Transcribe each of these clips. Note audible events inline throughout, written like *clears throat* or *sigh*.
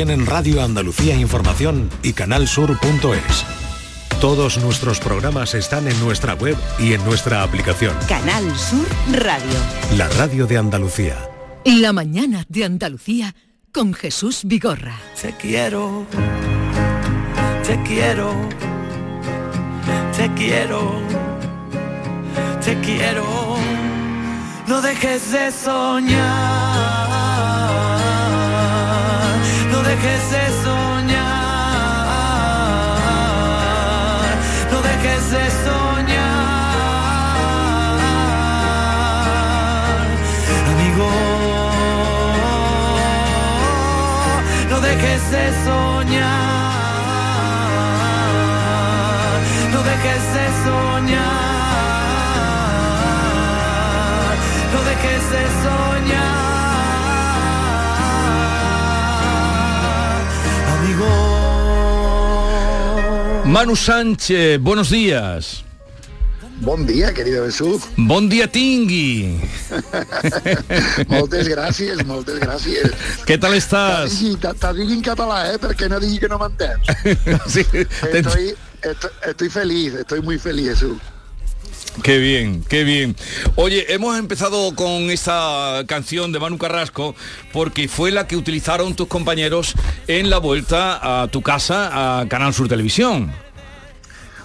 en Radio Andalucía Información y canalsur.es. Todos nuestros programas están en nuestra web y en nuestra aplicación. Canal Sur Radio. La radio de Andalucía. La mañana de Andalucía con Jesús Vigorra. Te quiero, te quiero, te quiero, te quiero. No dejes de soñar, dejes de soñar, no dejes de soñar, amigo. No dejes de soñar, no dejes de soñar, Manu Sánchez, buenos días. Bon dia, querido Jesús. Bon dia tingui. *laughs* moltes gràcies, moltes gràcies. Què tal estàs? T'ha dit- en català, eh? Perquè no digui que no m'entens. *laughs* Sí, te- Estoy, estoy, estoy feliz, estoy muy feliz, Jesús. Qué bien, qué bien. Oye, hemos empezado con esta canción de Manu Carrasco porque fue la que utilizaron tus compañeros en la vuelta a tu casa a Canal Sur Televisión.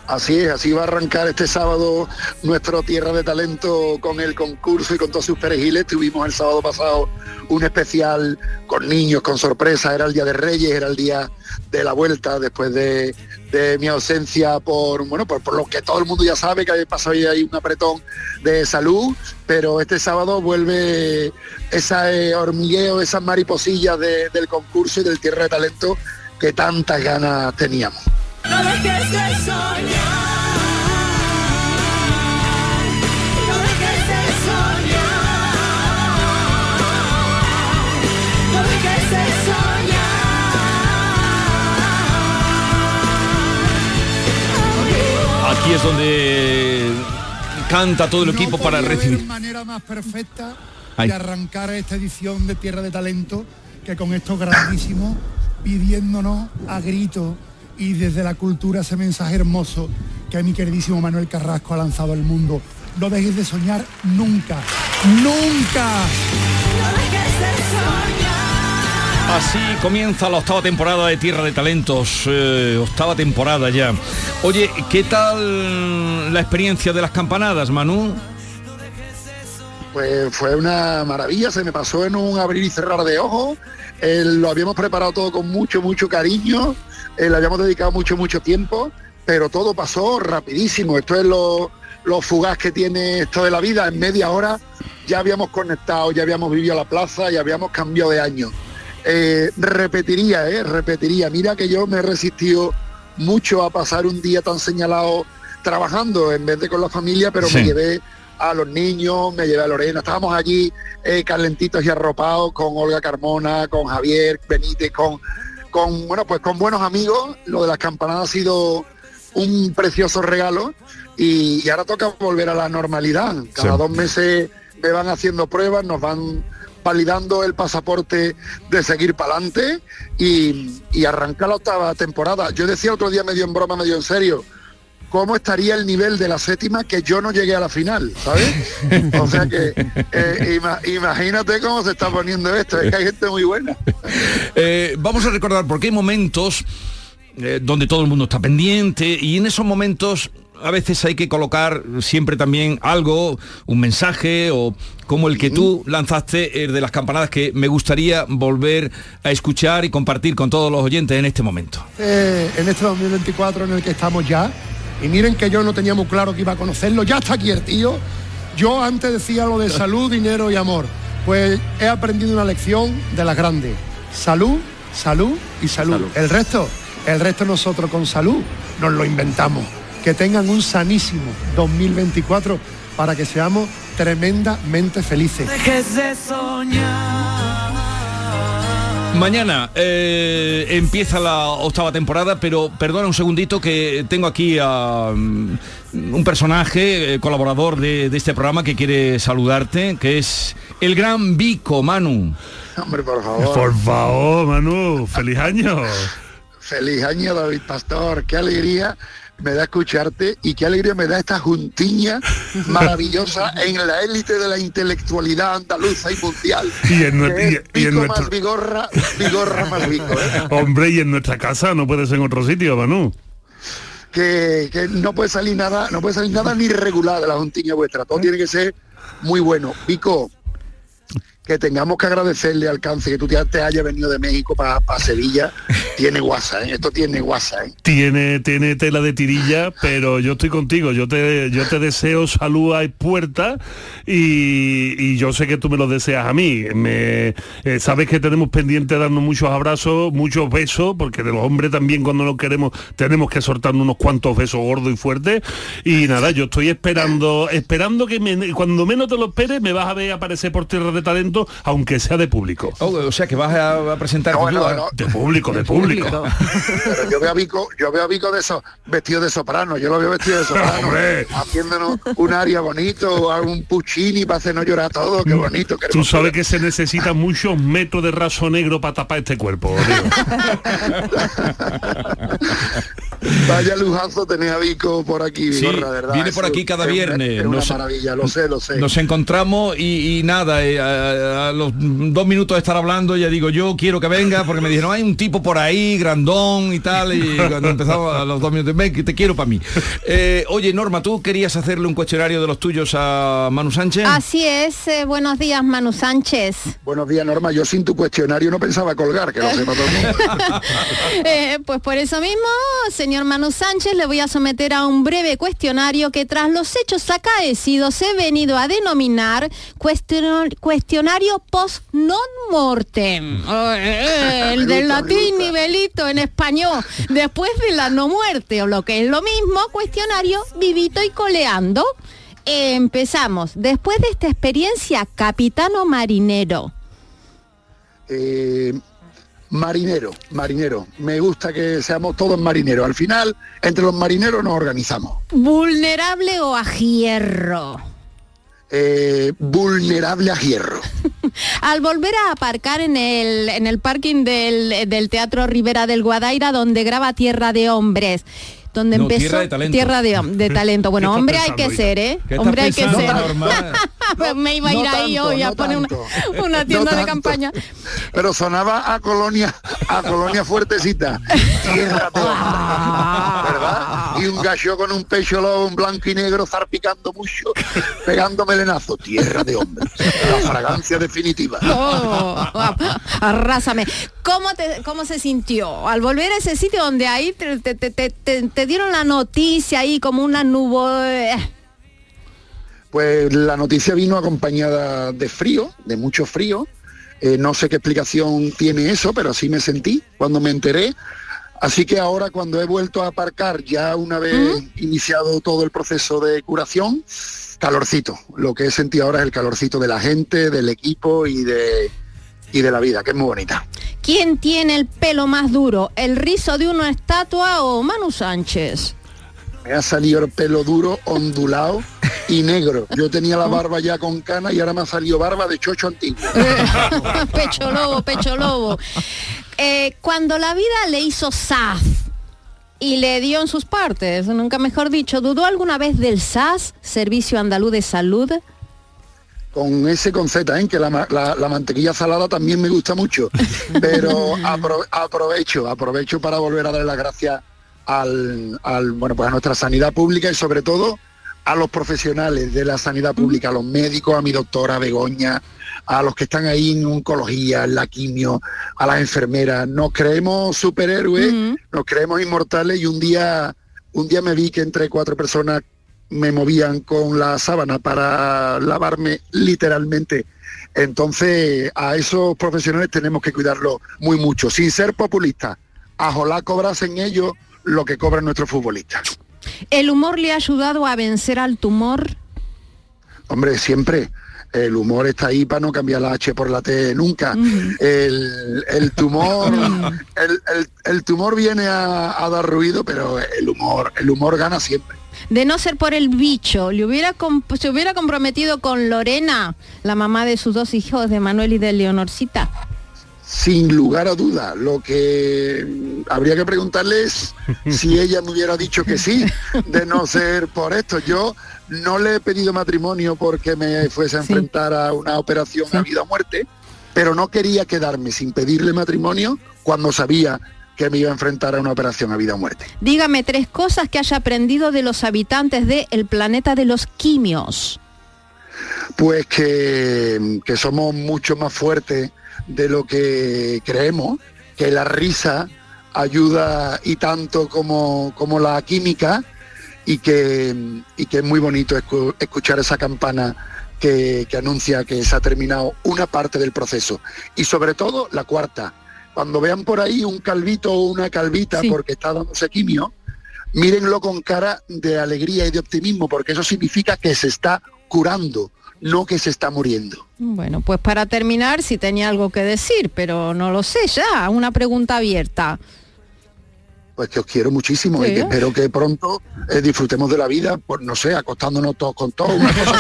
Así es, así va a arrancar este sábado nuestro Tierra de Talento con el concurso y con todos sus perejiles. Tuvimos el sábado pasado un especial con niños, con sorpresa. Era el Día de Reyes, era el día de la vuelta después de, de mi ausencia por, bueno, por, por lo que todo el mundo ya sabe, que pasado ahí un apretón de salud. Pero este sábado vuelve ese hormigueo, esas mariposillas de- del concurso y del Tierra de Talento que tantas ganas teníamos. No dejes de soñar, no dejes de soñar, no dejes de soñar. Aquí es donde canta todo el equipo para podía haber recibir. manera más perfecta Ay. de arrancar esta edición de Tierra de Talento que con estos grandísimos pidiéndonos a grito y desde la cultura ese mensaje hermoso que mi queridísimo Manuel Carrasco ha lanzado al mundo. No dejéis de soñar nunca, nunca. Así comienza la octava temporada de Tierra de Talentos, eh, octava temporada ya. Oye, ¿qué tal la experiencia de las campanadas, Manu? Pues fue una maravilla, se me pasó en un abrir y cerrar de ojos. Eh, lo habíamos preparado todo con mucho, mucho cariño, eh, le habíamos dedicado mucho, mucho tiempo, pero todo pasó rapidísimo. Esto es lo, lo fugaz que tiene esto de la vida. En media hora ya habíamos conectado, ya habíamos vivido la plaza, ya habíamos cambiado de año. Eh, repetiría, eh, repetiría. Mira que yo me he resistido mucho a pasar un día tan señalado trabajando en vez de con la familia, pero Sí. me llevé a los niños, me llevé a Lorena, estábamos allí eh, calentitos y arropados con Olga Carmona, con Javier Benítez, con, con, bueno, pues con buenos amigos. Lo de las campanadas ha sido un precioso regalo y, y ahora toca volver a la normalidad. Cada Sí. dos meses me van haciendo pruebas, nos van validando el pasaporte de seguir para adelante y, y arrancar la octava temporada. Yo decía otro día medio en broma, medio en serio, cómo estaría el nivel de la séptima que yo no llegué a la final, ¿sabes? O sea que eh, ima- imagínate cómo se está poniendo esto, es que hay gente muy buena. *laughs* Eh, vamos a recordar porque hay momentos eh, donde todo el mundo está pendiente y en esos momentos a veces hay que colocar siempre también algo, un mensaje o como el que tú lanzaste el de las campanadas que me gustaría volver a escuchar y compartir con todos los oyentes en este momento. Eh, en este 2024 en el que estamos ya. Y miren que yo no tenía muy claro que iba a conocerlo. Ya está aquí el tío. Yo antes decía lo de salud, dinero y amor. Pues he aprendido una lección de las grandes. Salud, salud y salud. El resto, el resto nosotros con salud nos lo inventamos. Que tengan un sanísimo 2024 para que seamos tremendamente felices. Dejes de soñar. Mañana eh, empieza la octava temporada, pero perdona un segundito que tengo aquí a mm, un personaje, eh, colaborador de, de este programa que quiere saludarte, que es el gran Vico, Manu. Hombre, por favor. Por favor, Manu, feliz año. Feliz año, David Pastor. Qué alegría me da escucharte y qué alegría me da esta juntiña *laughs* maravillosa en la élite de la intelectualidad andaluza y mundial. Y en, nue- Que es y- y en Vico nuestro- más vigorra, vigorra más Vico. ¿eh? *laughs* Hombre, y en nuestra casa no puede ser en otro sitio, Manu. que, que no puede salir nada, no puede salir nada ni regular de la juntiña vuestra. Todo tiene que ser muy bueno. Pico, que tengamos que agradecerle al cáncer que tú te, te hayas venido de México para Sevilla, *laughs* tiene guasa, ¿eh? esto tiene guasa, ¿eh? Tiene, tiene tela de tirilla, pero yo estoy contigo. Yo te, yo te deseo salud a puerta y, y yo sé que tú me lo deseas a mí. Me, eh, sabes que tenemos pendiente darnos muchos abrazos, muchos besos, porque de los hombres también cuando nos queremos tenemos que soltarnos unos cuantos besos gordos y fuertes. Y nada, yo estoy esperando, esperando que me- cuando menos te lo esperes me vas a ver aparecer por tierra de talento, aunque sea de público. Oh, o sea que vas a, a presentar No, tú, no, no. De público, de público. Pero yo veo a Vico, yo veo a Vico de esos vestido de soprano, yo lo veo vestido de soprano, *laughs* Hombre. haciéndonos un aria bonito, algún puccini para hacernos llorar a todos, qué bonito. qué Tú sabes que se necesitan muchos metros de raso negro para tapar este cuerpo. *laughs* Vaya lujazo tener a Vico por aquí, Sí, Vigorra, ¿verdad? viene por aquí cada viernes, Es una no sé- maravilla, lo sé, lo sé. Nos encontramos y, y nada, eh, a, a los dos minutos de estar hablando ya digo, yo quiero que venga porque me dijeron, hay un tipo por ahí, grandón y tal, y cuando empezamos a los dos minutos, ven, que te quiero para mí. Eh, oye, Norma, ¿tú querías hacerle un cuestionario de los tuyos a Manu Sánchez? Así es, eh, buenos días Manu Sánchez. Buenos días, Norma. Yo sin tu cuestionario no pensaba colgar, que lo sepa todo el mundo. *laughs* Eh, pues por eso mismo, señor Manu Sánchez, le voy a someter a un breve cuestionario que tras los hechos acaecidos he venido a denominar cuestionario post non mortem. *laughs* Oh, eh, el del latín nivelito en español. Después de la no muerte, o lo que es lo mismo, cuestionario vivito y coleando. Empezamos. Después de esta experiencia, capitano marinero. Eh, marinero, marinero. Me gusta que seamos todos marineros. Al final, entre los marineros nos organizamos. Vulnerable o a hierro. Eh, vulnerable a hierro. *laughs* Al volver a aparcar en el, en el parking del, del Teatro Rivera del Guadaira, donde graba Tierra de Hombres. Donde No, empezó Tierra de Talento. Tierra de, *laughs* talento. Bueno, ¿Qué estás hombre hay que ser, ¿eh? ¿Qué estás Hombre hay que ser. Pues me iba a ir No ahí tanto, hoy a poner una, *laughs* tienda No de campaña. Pero sonaba a colonia, a colonia fuertecita. Tierra de ¿verdad? Y un gallo con un pecho lobo, un blanco y negro, zarpicando mucho, pegando melenazo. Tierra de hombre. La fragancia definitiva. Oh, arrásame. ¿Cómo, te, ¿Cómo se sintió al volver a ese sitio donde ahí te, te- te- te- te- te dieron la noticia ahí como una nube? Pues la noticia vino acompañada de frío, de mucho frío. Eh, no sé qué explicación tiene eso, pero así me sentí cuando me enteré. Así que ahora cuando he vuelto a aparcar, ya una vez iniciado todo el proceso de curación, calorcito. Lo que he sentido ahora es el calorcito de la gente, del equipo y de, y de la vida, que es muy bonita. ¿Quién tiene el pelo más duro? ¿El rizo de una estatua o Manu Sánchez? Me ha salido el pelo duro, ondulado y negro. Yo tenía la barba ya con cana y ahora me ha salido barba de chocho antiguo. *laughs* pecho lobo, pecho lobo. Eh, cuando la vida le hizo SAS y le dio en sus partes, nunca mejor dicho, ¿dudó alguna vez del SAS, Servicio Andaluz de Salud? Con ese con Z, ¿eh? que la, ma- la- la mantequilla salada también me gusta mucho. *laughs* Pero apro- aprovecho, aprovecho para volver a dar las gracias al, al, bueno, pues a nuestra sanidad pública y sobre todo a los profesionales de la sanidad pública, a los médicos, a mi doctora Begoña, a los que están ahí en oncología, en la quimio, a las enfermeras. Nos creemos superhéroes, nos creemos inmortales y un día, un día me vi que entre cuatro personas me movían con la sábana para lavarme literalmente. Entonces, a esos profesionales tenemos que cuidarlo muy mucho, sin ser populistas. Ojalá cobrasen ellos lo que cobran nuestros futbolistas. ¿El humor le ha ayudado a vencer al tumor? Hombre, siempre. El humor está ahí para no cambiar la H por la T nunca. El, el tumor, *laughs* el, el- el tumor viene a, a dar ruido, pero el humor, el humor gana siempre. De no ser por el bicho, le hubiera com- se hubiera comprometido con Lorena, la mamá de sus dos hijos, de Manuel y de Leonorcita. Sin lugar a duda, lo que habría que preguntarle es *laughs* si ella me hubiera dicho que sí, de no ser por esto. Yo no le he pedido matrimonio porque me fuese a enfrentar a una operación a vida o muerte, pero no quería quedarme sin pedirle matrimonio cuando sabía que me iba a enfrentar a una operación a vida o muerte. Dígame tres cosas que haya aprendido de los habitantes del planeta de los quimios. Pues que, que somos mucho más fuertes de lo que creemos, que la risa ayuda y tanto como, como la química y que, y que es muy bonito escu- escuchar esa campana que, que anuncia que se ha terminado una parte del proceso. Y sobre todo la cuarta, cuando vean por ahí un calvito o una calvita porque está dándose quimio, mírenlo con cara de alegría y de optimismo, porque eso significa que se está curando, no que se está muriendo. Bueno, pues para terminar, si tenía algo que decir, pero no lo sé ya, una pregunta abierta. Pues que os quiero muchísimo Sí. y que espero que pronto eh, disfrutemos de la vida, pues no sé, acostándonos todos con todos, una cosa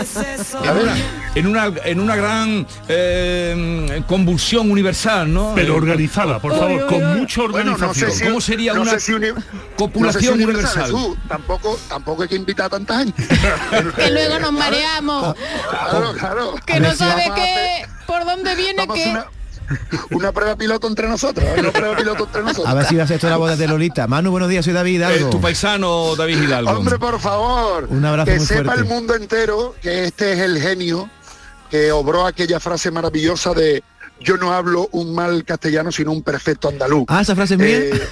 así. *laughs* En una, en una, en una gran eh, convulsión universal, ¿no? Pero Eh, organizada, por favor, con mucha Bueno, no organización. sé si- ¿Cómo sería no una sé si uni- copulación no sé si universal? Jesús, tampoco, tampoco hay que invitar a tanta gente. *laughs* Que luego nos mareamos, Claro, claro. que no sabe qué, por dónde viene que... una, *laughs* una prueba piloto entre nosotros, una prueba piloto entre nosotros. A ver si va a ser esto la boda de Lolita. Manu, buenos días, soy David Eh, Hidalgo. tu paisano David Hidalgo. Hombre, por favor. Un abrazo que muy sepa fuerte. el mundo entero que este es el genio que obró aquella frase maravillosa de yo no hablo un mal castellano sino un perfecto andaluz. Ah, esa frase es mía. Eh,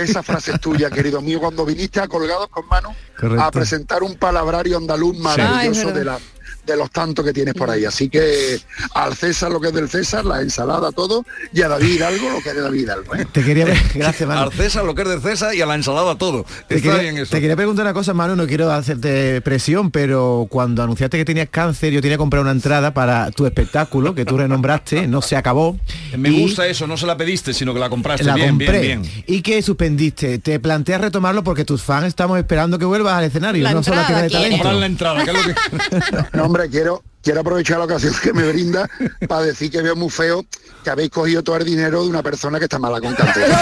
esa frase es tuya, querido mío, cuando viniste a Colgados con Manu Correcto. a presentar un palabrario andaluz maravilloso Ah, de la de los tantos que tienes por ahí. Así que al César lo que es del César, la ensalada, todo, y a David Hidalgo lo que es de David Hidalgo. ¿eh? Te quería *laughs* gracias, Manu. Al César lo que es del César y a la ensalada todo. Te Está quería, bien eso. te quería preguntar una cosa, Manu, no quiero hacerte presión, pero cuando anunciaste que tenías cáncer, yo tenía que comprar una entrada para tu espectáculo, que tú renombraste, no se acabó. Me y gusta eso, no se la pediste, sino que la compraste. La bien, compré. bien, bien. Y que suspendiste. Te planteas retomarlo porque tus fans estamos esperando que vuelvas al escenario, La no solo de. Comprar talento. la entrada, que es lo que... *laughs* No, hombre, quiero, quiero aprovechar la ocasión que me brinda para decir que veo muy feo que habéis cogido todo el dinero de una persona que está mala con cáncer. *laughs*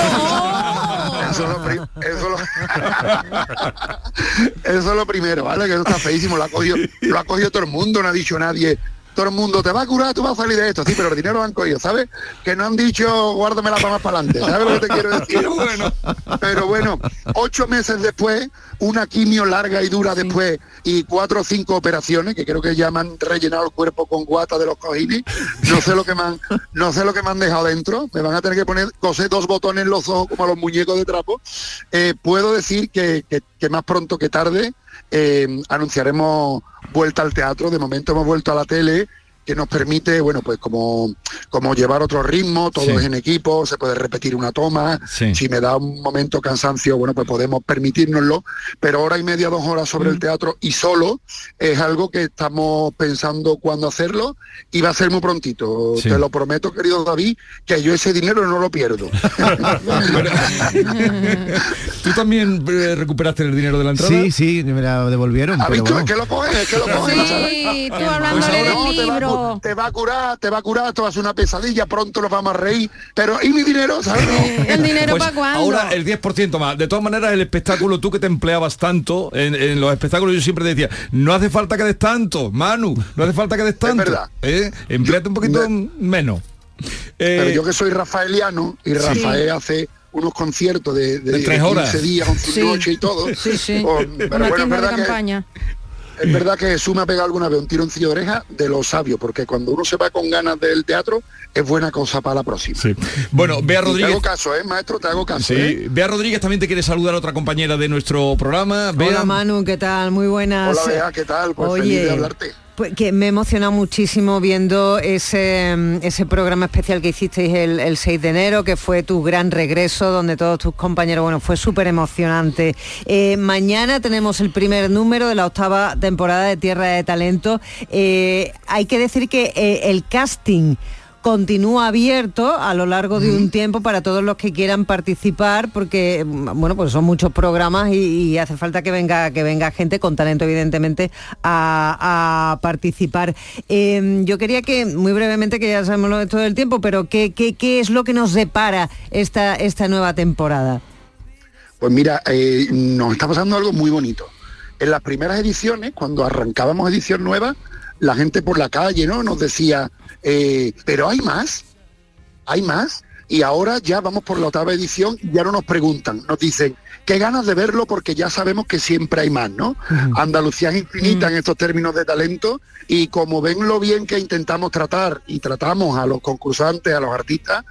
Eso es lo, pri- eso lo- *laughs* eso es lo primero, ¿vale? Que eso está feísimo, lo ha, cogido, lo ha cogido todo el mundo, no ha dicho nadie. Todo el mundo te va a curar, tú vas a salir de esto, sí, pero el dinero lo han cogido, ¿sabes? Que no han dicho guárdamela para más para adelante, ¿sabes lo que te quiero decir? *laughs* Pero bueno, ocho meses después, una quimio larga y dura después y cuatro o cinco operaciones, que creo que ya me han rellenado el cuerpo con guata de los cojines, no sé lo que me han, no sé lo que me han dejado dentro, me van a tener que poner, coser dos botones en los ojos como a los muñecos de trapo. Eh, puedo decir que, que- que más pronto que tarde eh, anunciaremos vuelta al teatro, de momento hemos vuelto a la tele que nos permite, bueno, pues como, como llevar otro ritmo, todos Sí. en equipo, se puede repetir una toma, Sí. si me da un momento cansancio, bueno, pues podemos permitirnoslo, pero hora y media, dos horas sobre el teatro y solo es algo que estamos pensando cuándo hacerlo y va a ser muy prontito. Sí. Te lo prometo, querido David, que yo ese dinero no lo pierdo. *laughs* ¿Tú también eh, recuperaste el dinero de la entrada? Sí, sí, me la devolvieron. ¿Has pero visto? bueno. Es que lo coges, es que lo coges. ¿no sabes? Sí, tú Pues hablándole ahora del libro. Te va a curar, te va a curar, esto va a ser una pesadilla, pronto nos vamos a reír, pero ¿y mi dinero? ¿sabes? *laughs* El dinero Pues para cuándo. ahora el 10% más. De todas maneras, el espectáculo, tú que te empleabas tanto en, en los espectáculos, yo siempre te decía, no hace falta que des tanto, Manu, no hace falta que des tanto. verdad. ¿eh? Empleate un poquito menos. Pero Eh, yo que soy rafaeliano y Rafael hace unos conciertos de, de, De tres de horas. 15 días, 11 Sí. noches y todo. Sí, sí. Pues, pero Una bueno, es tienda de que, campaña. Es verdad que Jesús me ha pegado alguna vez un tironcillo de oreja de lo sabio, porque cuando uno se va con ganas del teatro, es buena cosa para la próxima. sí. Bueno, Bea Y Te Rodríguez. hago caso, ¿eh, maestro? Te hago caso, Sí, ¿eh? Bea Rodríguez también te quiere saludar a otra compañera de nuestro programa. Bea. Hola Manu, ¿qué tal? Muy buenas. Hola, Bea, ¿qué tal? Pues Oye, feliz de hablarte. Pues que me he emocionado muchísimo viendo ese, mm, ese programa especial que hicisteis el, el 6 de enero, que fue tu gran regreso, donde todos tus compañeros, bueno, fue súper emocionante. Eh, mañana tenemos el primer número de la octava temporada de Tierra de Talento. Eh, hay que decir que eh, el casting continúa abierto a lo largo de un tiempo para todos los que quieran participar, porque mm, bueno, pues son muchos programas y, y hace falta que venga, que venga gente con talento, evidentemente, a, a participar. Eh, yo quería que, muy brevemente, que ya sabemos lo de todo el tiempo, pero ¿qué, qué, qué es lo que nos depara esta, esta nueva temporada? Pues mira, eh, nos está pasando algo muy bonito. En las primeras ediciones, cuando arrancábamos edición nueva, la gente por la calle, ¿no? Nos decía, eh, pero hay más, hay más. Y ahora ya vamos por la octava edición y ya no nos preguntan, nos dicen, qué ganas de verlo porque ya sabemos que siempre hay más, ¿no? Andalucía es infinita en estos términos de talento y como ven lo bien que intentamos tratar y tratamos a los concursantes, a los artistas,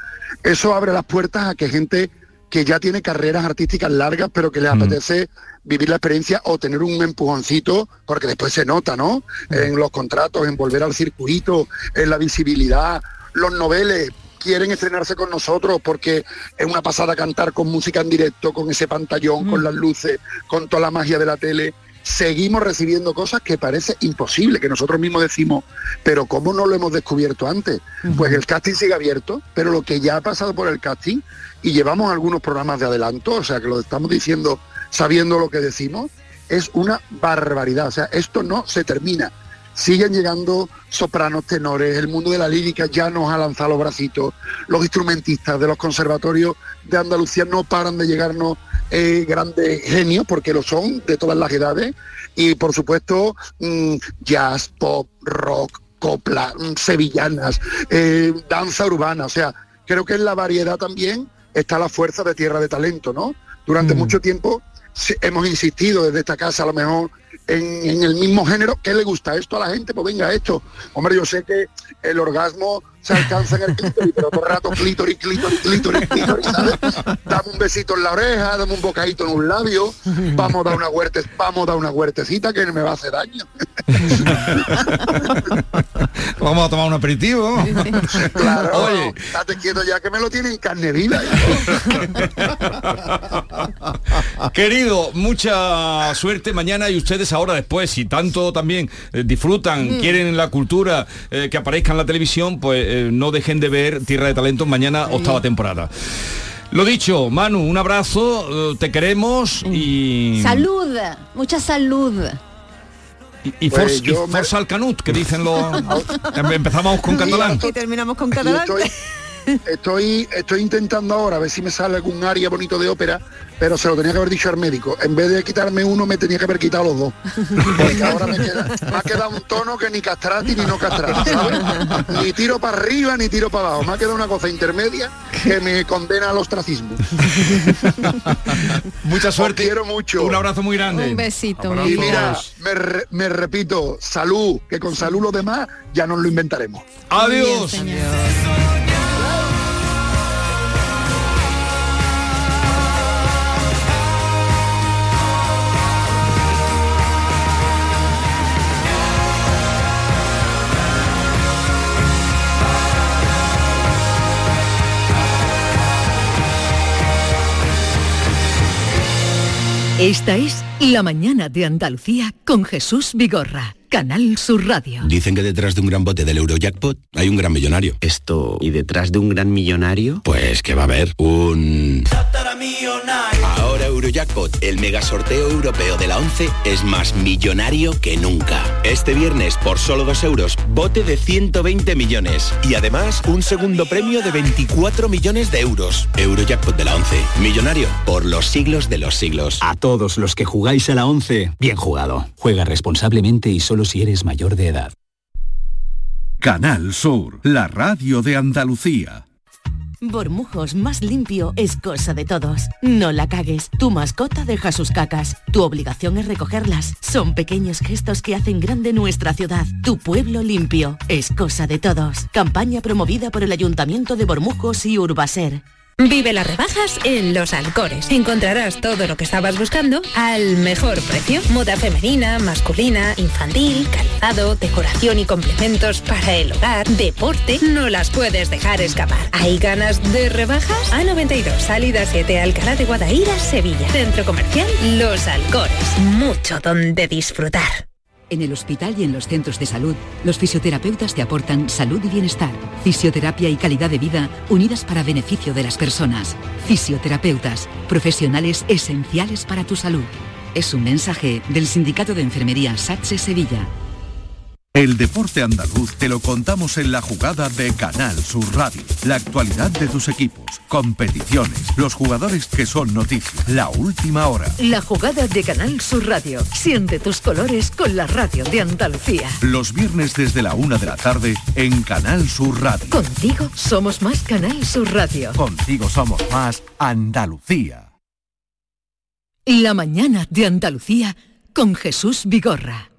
eso abre las puertas a que gente que ya tiene carreras artísticas largas, pero que les apetece vivir la experiencia o tener un empujoncito, porque después se nota, ¿no? En los contratos, en volver al circuito, en la visibilidad. Los noveles quieren estrenarse con nosotros porque es una pasada cantar con música en directo, con ese pantallón, con las luces, con toda la magia de la tele. Seguimos recibiendo cosas que parece imposible, que nosotros mismos decimos, pero ¿cómo no lo hemos descubierto antes? Pues el casting sigue abierto, pero lo que ya ha pasado por el casting, y llevamos algunos programas de adelanto, o sea que lo estamos diciendo sabiendo lo que decimos, es una barbaridad. O sea, esto no se termina. Siguen llegando sopranos, tenores, el mundo de la lírica ya nos ha lanzado los bracitos, los instrumentistas de los conservatorios de Andalucía no paran de llegarnos eh, grandes genios, porque lo son de todas las edades, y por supuesto mm, jazz, pop, rock, copla, mm, sevillanas, eh, danza urbana, o sea, creo que en la variedad también está la fuerza de Tierra de Talento, ¿no? Durante mucho tiempo hemos insistido desde esta casa a lo mejor en, en el mismo género. ¿Qué le gusta esto a la gente? Pues venga, esto. Hombre, yo sé que el orgasmo se alcanza en el clítoris, pero todo el rato clítoris, clítoris, clítoris, clítoris, ¿sabes? Dame un besito en la oreja, dame un bocadito en un labio, vamos a dar una huerte, vamos a dar una huertecita que me va a hacer daño. *laughs* Vamos a tomar un aperitivo. Claro, Oye. date quieto ya que me lo tienen carne viva. *laughs* Querido, mucha suerte mañana y ustedes ahora después, si tanto también eh, disfrutan, Mm. quieren la cultura eh, que aparezca en la televisión, pues eh, no dejen de ver Tierra de Talentos mañana, octava temporada. Lo dicho, Manu, un abrazo, te queremos y... Salud, mucha salud. Y, y Pues y me- force al canut, que dicen los... *laughs* Em- Empezamos con catalán. Y terminamos con catalán. estoy, estoy, estoy intentando ahora a ver si me sale algún área bonito de ópera, pero se lo tenía que haber dicho al médico. En vez de quitarme uno, me tenía que haber quitado los dos. Porque ahora me, queda- me ha quedado un tono que ni castrati ni no castrati, ¿sabes? Ni tiro para arriba ni tiro para abajo. Me ha quedado una cosa intermedia que me condena al ostracismo. Mucha suerte. Os quiero mucho. Un abrazo muy grande. Un besito. Y mi mira, me, re- me repito, salud, que con salud los demás ya nos lo inventaremos. Adiós. Bien, Esta es La mañana de Andalucía con Jesús Vigorra, Canal Sur Radio. Dicen que detrás de un gran bote del Eurojackpot hay un gran millonario. Esto... ¿Y detrás de un gran millonario? Pues que va a haber un... Ahora Eurojackpot, el mega sorteo europeo de la 11, es más millonario que nunca. Este viernes, por solo 2 euros, bote de 120 millones. Y además, un segundo premio de 24 millones de euros. Eurojackpot de la 11, millonario por los siglos de los siglos. A todos los que jugáis a la 11, bien jugado. Juega responsablemente y solo si eres mayor de edad. Canal Sur, la radio de Andalucía. Bormujos más limpio es cosa de todos. No la cagues. Tu mascota deja sus cacas. Tu obligación es recogerlas. Son pequeños gestos que hacen grande nuestra ciudad. Tu pueblo limpio es cosa de todos. Campaña promovida por el Ayuntamiento de Bormujos y Urbaser. Vive las rebajas en Los Alcores. Encontrarás todo lo que estabas buscando al mejor precio. Moda femenina, masculina, infantil, calzado, decoración y complementos para el hogar, deporte. No las puedes dejar escapar. ¿Hay ganas de rebajas? A92, salida 7, Alcalá de Guadaira, Sevilla. Centro comercial Los Alcores. Mucho donde disfrutar. En el hospital y en los centros de salud, los fisioterapeutas te aportan salud y bienestar, fisioterapia y calidad de vida unidas para beneficio de las personas. Fisioterapeutas, profesionales esenciales para tu salud. Es un mensaje del Sindicato de Enfermería SATSE Sevilla. El deporte andaluz te lo contamos en la jugada de Canal Sur Radio. La actualidad de tus equipos, competiciones, los jugadores que son noticias, la última hora. La jugada de Canal Sur Radio. Siente tus colores con la radio de Andalucía. Los viernes desde la una de la tarde en Canal Sur Radio. Contigo somos más Canal Sur Radio. Contigo somos más Andalucía. La mañana de Andalucía con Jesús Vigorra.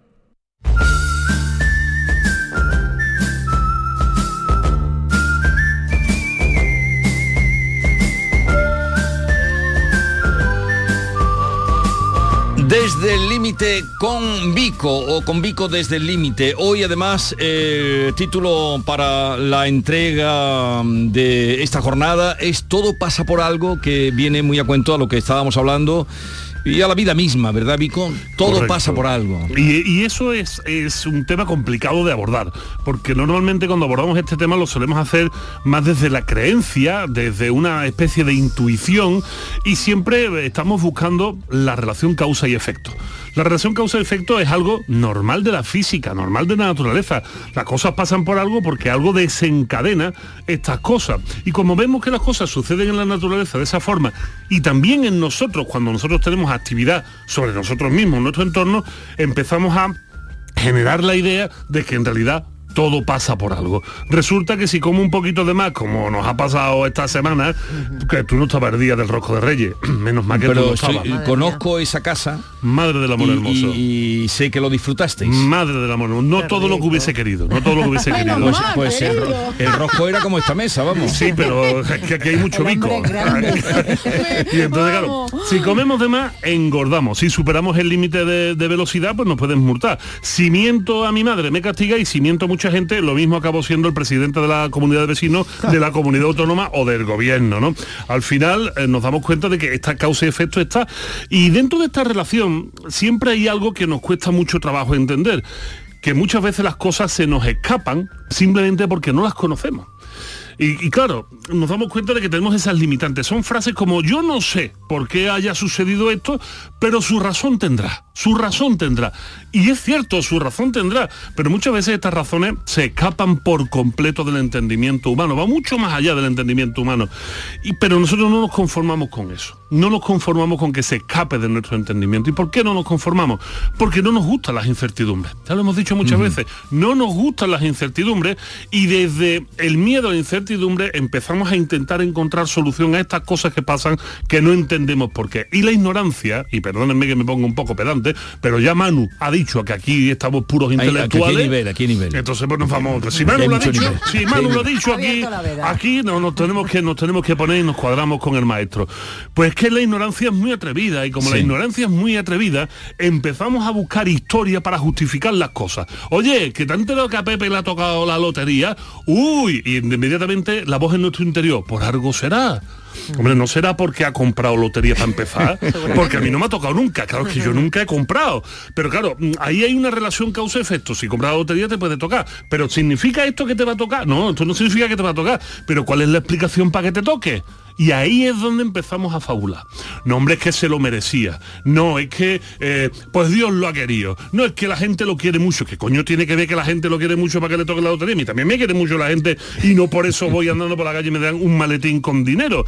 Desde el límite con Vico o con Vico desde el límite. Hoy además eh, título para la entrega de esta jornada es Todo pasa por algo que viene muy a cuento a lo que estábamos hablando y a la vida misma, ¿verdad Vico? Todo Correcto. pasa por algo. Y, y eso es, es un tema complicado de abordar, porque normalmente cuando abordamos este tema lo solemos hacer más desde la creencia, desde una especie de intuición, y siempre estamos buscando la relación causa y efecto. La relación causa-efecto es algo normal de la física, normal de la naturaleza. Las cosas pasan por algo porque algo desencadena estas cosas. Y como vemos que las cosas suceden en la naturaleza de esa forma y también en nosotros, cuando nosotros tenemos actividad sobre nosotros mismos, nuestro entorno, empezamos a generar la idea de que en realidad todo pasa por algo. Resulta que si como un poquito de más, como nos ha pasado esta semana, que tú no estabas el día del rosco de Reyes, *clears throat* menos mal que tú no Pero estabas. soy- conozco esa casa. Madre del amor y, hermoso. y- y sé que lo disfrutasteis. Madre del amor, no todo lo que hubiese querido, no todo lo que hubiese querido. Pues, pues el, ro- el rosco era como esta mesa, vamos. Sí, pero es que aquí hay mucho bico. *laughs* y entonces, claro, si comemos de más, engordamos. Si superamos el límite de, de velocidad, pues nos pueden multar. Si miento a mi madre, me castiga y si miento a mucha gente, lo mismo acabo siendo el presidente de la comunidad de vecinos, de la comunidad autónoma o del gobierno, ¿no? Al final eh, nos damos cuenta de que esta causa y efecto está. Y dentro de esta relación siempre hay algo que nos cuesta mucho trabajo entender que muchas veces las cosas se nos escapan simplemente porque no las conocemos. Y, y claro, nos damos cuenta de que tenemos esas limitantes. Son frases como yo no sé por qué haya sucedido esto, pero su razón tendrá, su razón tendrá. Y es cierto, su razón tendrá, pero muchas veces estas razones se escapan por completo del entendimiento humano, va mucho más allá del entendimiento humano. Y, pero nosotros no nos conformamos con eso, no nos conformamos con que se escape de nuestro entendimiento. ¿Y por qué no nos conformamos? Porque no nos gustan las incertidumbres. Ya lo hemos dicho muchas veces, no nos gustan las incertidumbres y desde el miedo a la incertidumbre empezamos a intentar encontrar solución a estas cosas que pasan que no entendemos por qué. Y la ignorancia, y perdónenme que me ponga un poco pedante, pero ya Manu ha dicho que aquí estamos puros Ay, ¿a qué intelectuales. nivel, a qué nivel? Entonces pues nos vamos. Si Manu lo ha dicho, nivel. si Manu lo ha dicho aquí, aquí no, nos tenemos que nos tenemos que poner y nos cuadramos con el maestro. Pues que la ignorancia es muy atrevida y como la ignorancia es muy atrevida, empezamos a buscar historia para justificar las cosas. Oye, que te han enterado que a Pepe le ha tocado la lotería, uy, y inmediatamente la voz en nuestro interior, por algo será. Hombre, no será porque ha comprado lotería para empezar, *laughs* porque a mí no me ha tocado nunca, claro es que yo nunca he comprado. Pero claro, mm, ahí hay una relación causa-efecto. Si compras la lotería te puede tocar. Pero ¿significa esto que te va a tocar? No, esto no significa que te va a tocar. Pero ¿cuál es la explicación para que te toque? Y ahí es donde empezamos a fabular. No, hombre, es que se lo merecía. No, es que, eh, pues Dios lo ha querido. No, es que la gente lo quiere mucho. ¿Qué coño tiene que ver que la gente lo quiere mucho para que le toque la lotería? A mí también me quiere mucho la gente y no por eso voy andando por la calle y me dan un maletín con dinero.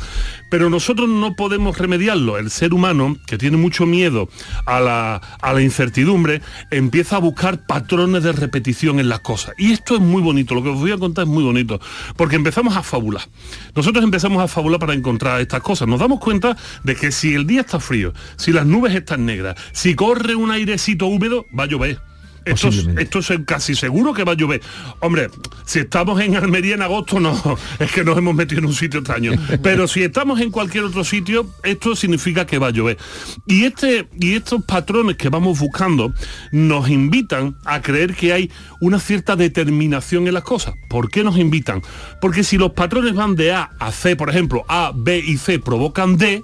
Pero nosotros no podemos remediarlo. El ser humano, que tiene mucho miedo a la, a la incertidumbre, empieza a buscar patrones de repetición en las cosas. Y esto es muy bonito. Lo que os voy a contar es muy bonito. Porque empezamos a fabular. Nosotros empezamos a fabular para encontrar estas cosas. Nos damos cuenta de que si el día está frío, si las nubes están negras, si corre un airecito húmedo, va a llover. Esto, es- esto es casi seguro que va a llover. Hombre, si estamos en Almería en agosto, no, es que nos hemos metido en un sitio extraño. *laughs* Pero si estamos en cualquier otro sitio, esto significa que va a llover. Y, este, y estos patrones que vamos buscando nos invitan a creer que hay una cierta determinación en las cosas. ¿Por qué nos invitan? Porque si los patrones van de A a C, por ejemplo, A, B y C provocan D,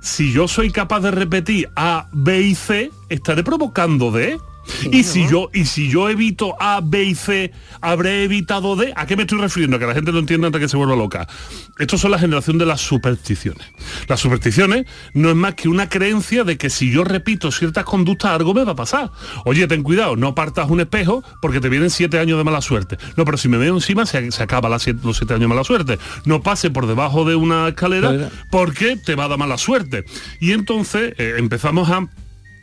si yo soy capaz de repetir A, B y C, estaré provocando D. y si yo y si yo evito A, B y C, habré evitado D. ¿A qué me estoy refiriendo? Que la gente lo entienda antes que se vuelva loca. Esto son la generación de las supersticiones. Las supersticiones no es más que una creencia de que si yo repito ciertas conductas algo me va a pasar. Oye, ten cuidado, no partas un espejo porque te vienen siete años de mala suerte. No, pero si me veo encima se, se acaba las siete- los siete años de mala suerte. No pase por debajo de una escalera Escalera. porque te va a dar mala suerte. Y entonces eh, empezamos a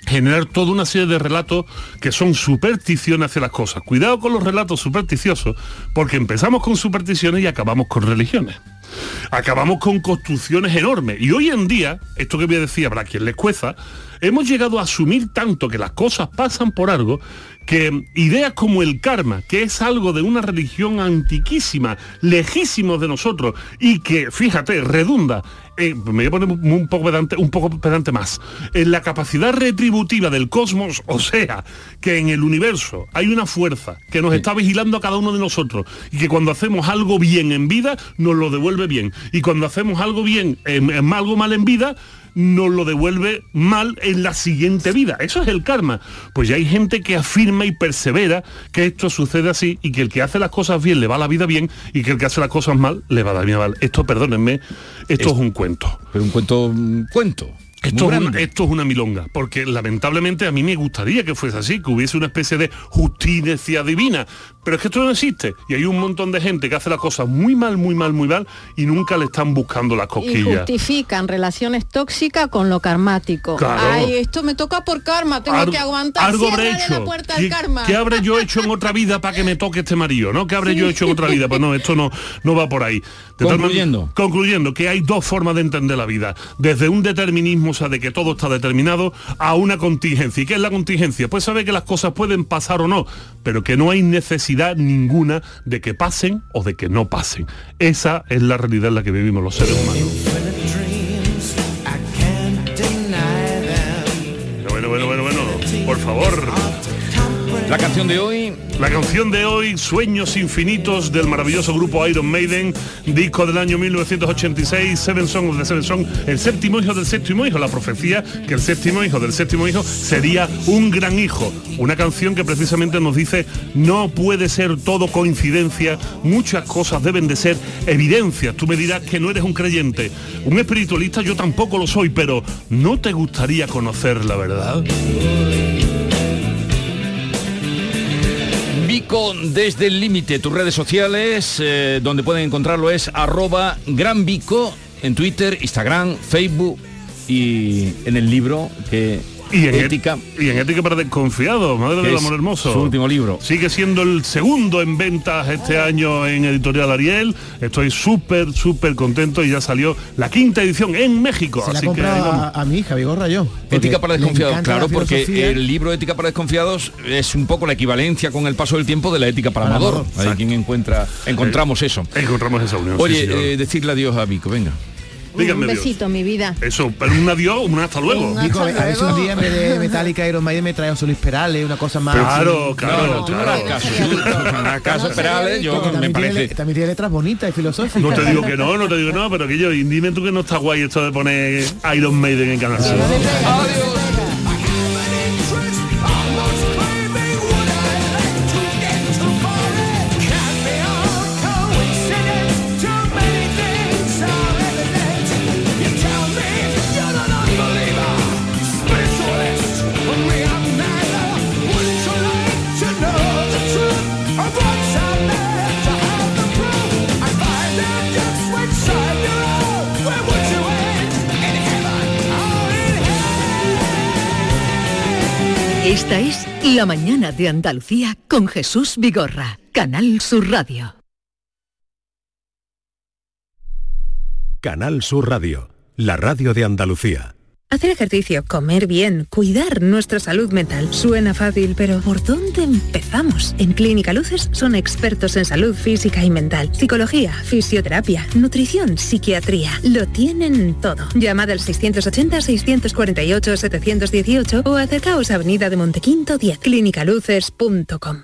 generar toda una serie de relatos que son supersticiones hacia las cosas. Cuidado con los relatos supersticiosos, porque empezamos con supersticiones y acabamos con religiones. Acabamos con construcciones enormes. Y hoy en día, esto que voy a decir habrá quien les cueza, hemos llegado a asumir tanto que las cosas pasan por algo que ideas como el karma, que es algo de una religión antiquísima, lejísimo de nosotros, y que, fíjate, redunda, eh, me voy a poner un poco pedante, un poco pedante más, en la capacidad retributiva del cosmos, o sea, que en el universo hay una fuerza que nos está vigilando a cada uno de nosotros, y que cuando hacemos algo bien en vida, nos lo devuelve bien, y cuando hacemos algo bien, en- en algo mal en vida, nos lo devuelve mal en la siguiente vida. Eso es el karma. Pues ya hay gente que afirma y persevera que esto sucede así y que el que hace las cosas bien le va la vida bien y que el que hace las cosas mal le va la vida mal. Esto, perdónenme, esto es, un cuento. Pero un cuento, un cuento. Esto es, una, esto es una milonga, porque lamentablemente a mí me gustaría que fuese así, que hubiese una especie de justicia divina, pero es que esto no existe y hay un montón de gente que hace las cosas muy mal, muy mal, muy mal y nunca le están buscando las Y cosquillas. justifican relaciones tóxicas con lo karmático. Claro. Ay, esto me toca por karma, tengo que aguantar. algo habré la puerta ¿Qué, al karma. qué habré yo hecho en otra vida para que me toque este marido? ¿No? ¿Qué habré yo hecho en otra vida? Pues no, esto no, no va por ahí. De tal Concluyendo. concluyendo, que hay dos formas de entender la vida. Desde un determinismo, sea, de que todo está determinado, a una contingencia. ¿Y qué es la contingencia? Pues saber que las cosas pueden pasar o no, pero que no hay necesidad ninguna de que pasen o de que no pasen. Esa es la realidad en la que vivimos los seres humanos. Bueno, bueno, bueno, bueno, por favor. La canción de hoy. La canción de hoy, Sueños Infinitos del maravilloso grupo Iron Maiden, disco del año 1986, Seven Song of the Seven Song, el séptimo hijo del séptimo hijo, la profecía que el séptimo hijo del séptimo hijo sería un gran hijo. Una canción que precisamente nos dice, no puede ser todo coincidencia, muchas cosas deben de ser evidencias. Tú me dirás que no eres un creyente, un espiritualista yo tampoco lo soy, pero ¿no te gustaría conocer la verdad? Desde el límite, tus redes sociales, eh, donde pueden encontrarlo es arroba gran Vico en Twitter, Instagram, Facebook y en el libro que Y en, ética. y en Ética para Desconfiados, Madre del Amor Hermoso. su último libro. Sigue siendo el segundo en ventas este año en Editorial Ariel. Estoy súper, súper contento y ya salió la quinta edición en México. Se la que a, a mi hija, Vigorra, yo. Ética para desconfiados, claro, la porque el libro Ética para desconfiados es un poco la equivalencia con el paso del tiempo de la ética para Para amador. amador, Hay quien encuentra, encontramos eso. Encontramos esa unión. Oye, sí, eh, decirle adiós a Vico, venga. Dígame un besito, mi vida. Eso, pero un adiós, un hasta luego. Un Digo, a Hasta ver si un día en vez de Metallica Iron Maiden me trae a Solís Perales, una cosa más. Claro, así. claro, no, no, claro. no caso, *laughs* Perales, yo me también, tiene, parece... también tiene letras bonitas y filosóficas. No te digo que no, no te digo que no, pero que yo, dime tú que no está guay esto de poner Iron Maiden en Canal. Esta es La mañana de Andalucía con Jesús Vigorra, Canal Sur Radio. Canal Sur Radio, la radio de Andalucía. Hacer ejercicio, comer bien, cuidar nuestra salud mental. Suena fácil, pero ¿por dónde empezamos? En Clínica Luces son expertos en salud física y mental, psicología, fisioterapia, nutrición, psiquiatría. Lo tienen todo. Llamad al 680-648-718 o acercaos a Avenida de Montequinto 10, clínicaluces.com.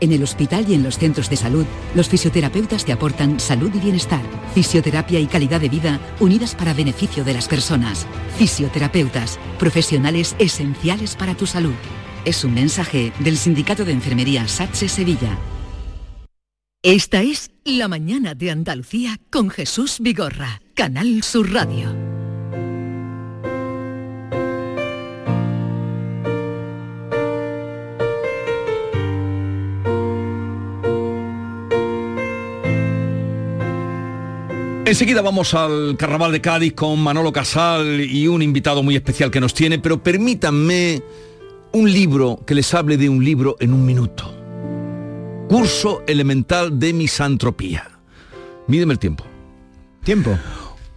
En el hospital y en los centros de salud, los fisioterapeutas te aportan salud y bienestar, fisioterapia y calidad de vida unidas para beneficio de las personas. Fisioterapeutas, profesionales esenciales para tu salud. Es un mensaje del Sindicato de Enfermería SATSE Sevilla. Esta es La mañana de Andalucía con Jesús Vigorra, Canal Sur Radio. Enseguida vamos al Carnaval de Cádiz con Manolo Casal y un invitado muy especial que nos tiene, pero permítanme un libro que les hable de un libro en un minuto. Curso elemental de misantropía. Mídeme el tiempo. Tiempo.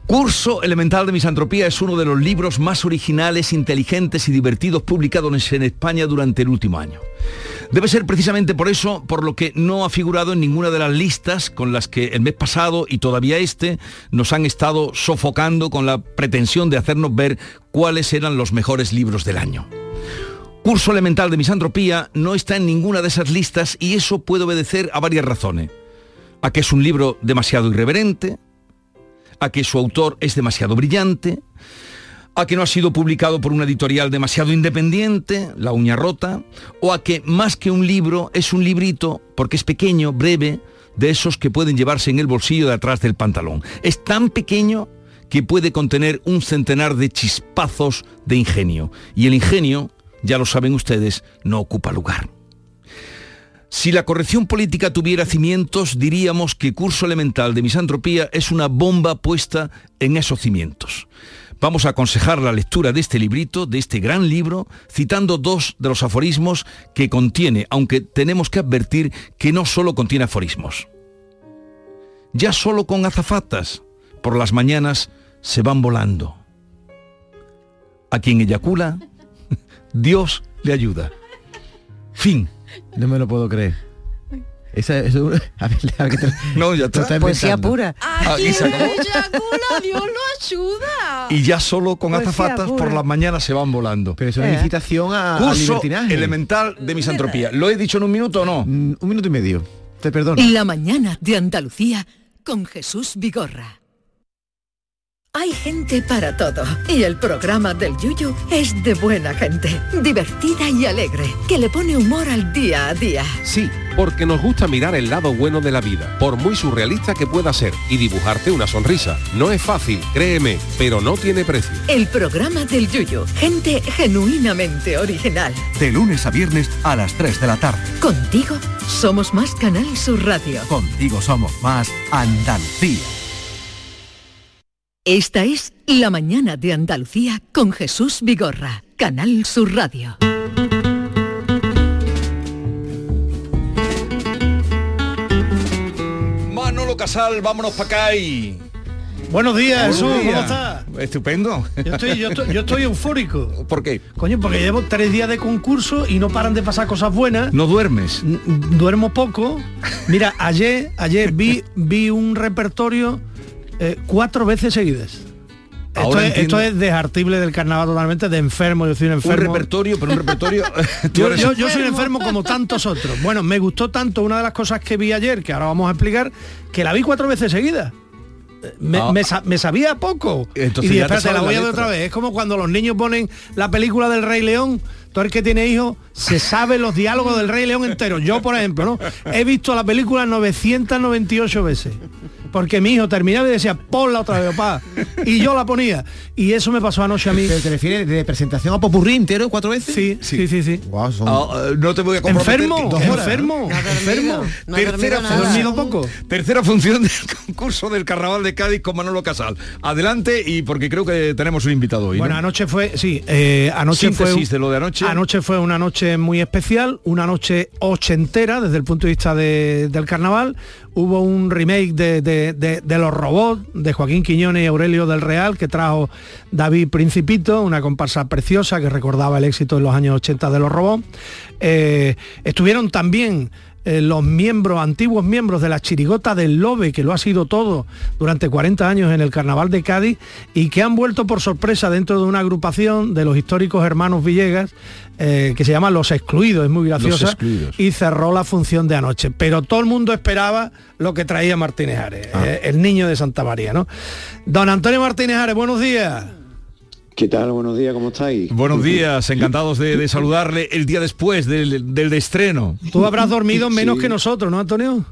Curso Elemental de Misantropía es uno de los libros más originales, inteligentes y divertidos publicados en España durante el último año. Debe ser precisamente por eso por lo que no ha figurado en ninguna de las listas con las que el mes pasado y todavía este nos han estado sofocando con la pretensión de hacernos ver cuáles eran los mejores libros del año. Curso Elemental de Misantropía no está en ninguna de esas listas y eso puede obedecer a varias razones. A que es un libro demasiado irreverente, a que su autor es demasiado brillante, a que no ha sido publicado por una editorial demasiado independiente, La uña rota, o a que más que un libro es un librito, porque es pequeño, breve, de esos que pueden llevarse en el bolsillo de atrás del pantalón. Es tan pequeño que puede contener un centenar de chispazos de ingenio. Y el ingenio, ya lo saben ustedes, no ocupa lugar. Si la corrección política tuviera cimientos, diríamos que Curso Elemental de Misantropía es una bomba puesta en esos cimientos. Vamos a aconsejar la lectura de este librito, de este gran libro, citando dos de los aforismos que contiene, aunque tenemos que advertir que no solo contiene aforismos. Ya solo con azafatas, por las mañanas se van volando. A quien eyacula, *laughs* Dios le ayuda. Fin. No me lo puedo creer. Esa es un- *laughs* a ver, a ver No, ya está. Poesía pura. Ah, y se acabó. Dios lo ayuda. Y ya solo con Poesía azafatas por pura. las mañanas se van volando. Pero es una incitación a, Curso elemental de misantropía. ¿Lo he dicho en un minuto o no? Mm, Un minuto y medio. Te perdono. La mañana de Andalucía con Jesús Vigorra. Hay gente para todo y el programa del Yuyu es de buena gente, divertida y alegre, que le pone humor al día a día. Sí, porque nos gusta mirar el lado bueno de la vida, por muy surrealista que pueda ser, y dibujarte una sonrisa. No es fácil, créeme, pero no tiene precio. El programa del Yuyu, gente genuinamente original. De lunes a viernes a las 3 de la tarde. Contigo somos más Canal Sur Radio. Contigo somos más Andalucía. Esta es La mañana de Andalucía con Jesús Vigorra, Canal Sur Radio. Manolo Casal, vámonos para acá y... Buenos días, Buenos Jesús, ¿cómo días. estás? Estupendo. Yo estoy, yo, estoy, yo estoy eufórico. *laughs* ¿Por qué? Coño, porque llevo tres días de concurso y no paran de pasar cosas buenas. No duermes. N- Duermo poco. Mira, ayer, ayer vi, vi un repertorio eh, cuatro veces seguidas. Esto es, esto entiendo. es desartible del carnaval totalmente, de enfermo, yo soy un Un enfermo. repertorio, pero un repertorio... *laughs* tú Yo, eres- yo- yo soy un enfermo como tantos otros. Bueno, me gustó tanto una de las cosas que vi ayer, que ahora vamos a explicar, que la vi cuatro veces seguidas. Me, Ah. me sa- me sabía poco. Entonces y dije, espérate, la voy a ver otra vez. Es como cuando los niños ponen la película del Rey León. Todo el que tiene hijos se sabe los diálogos del Rey León entero. Yo, por ejemplo, ¿no? He visto la película 998 veces. Porque mi hijo terminaba y decía, ponla otra vez, papá. Y yo la ponía. Y eso me pasó anoche a mí. ¿Pero te refieres de presentación a Popurrí entero cuatro veces? Sí, sí, sí, sí. Guau, son- Ah, eh, no te voy a comprometer Enfermo, horas, enfermo, enfermo. Tercera, ¿Has dormido poco? tercera función del concurso del Carnaval de Cádiz con Manolo Casal. Adelante y porque creo que tenemos un invitado hoy. ¿no? Bueno, anoche fue, sí, eh, anoche fue, de lo de anoche. Anoche fue una noche muy especial, una noche ochentera desde el punto de vista de- del carnaval, hubo un remake de, de- de- Los Robots, de Joaquín Quiñones y Aurelio del Real, que trajo David Principito, una comparsa preciosa que recordaba el éxito en los años 80 de Los Robots. Eh, estuvieron también eh, los miembros, antiguos miembros de la chirigota del Lobe, que lo ha sido todo durante 40 años en el Carnaval de Cádiz y que han vuelto por sorpresa dentro de una agrupación de los históricos hermanos Villegas, eh, que se llama Los Excluidos, es muy graciosa, y cerró la función de anoche. Pero todo el mundo esperaba lo que traía Martínez Ares, eh, el niño de Santa María, ¿no? Don Antonio Martínez Ares, buenos días. ¿Qué tal? Buenos días, ¿cómo estáis? Buenos días, encantados de, de saludarle el día después del, del estreno. Tú habrás dormido menos Sí. que nosotros, ¿no, Antonio?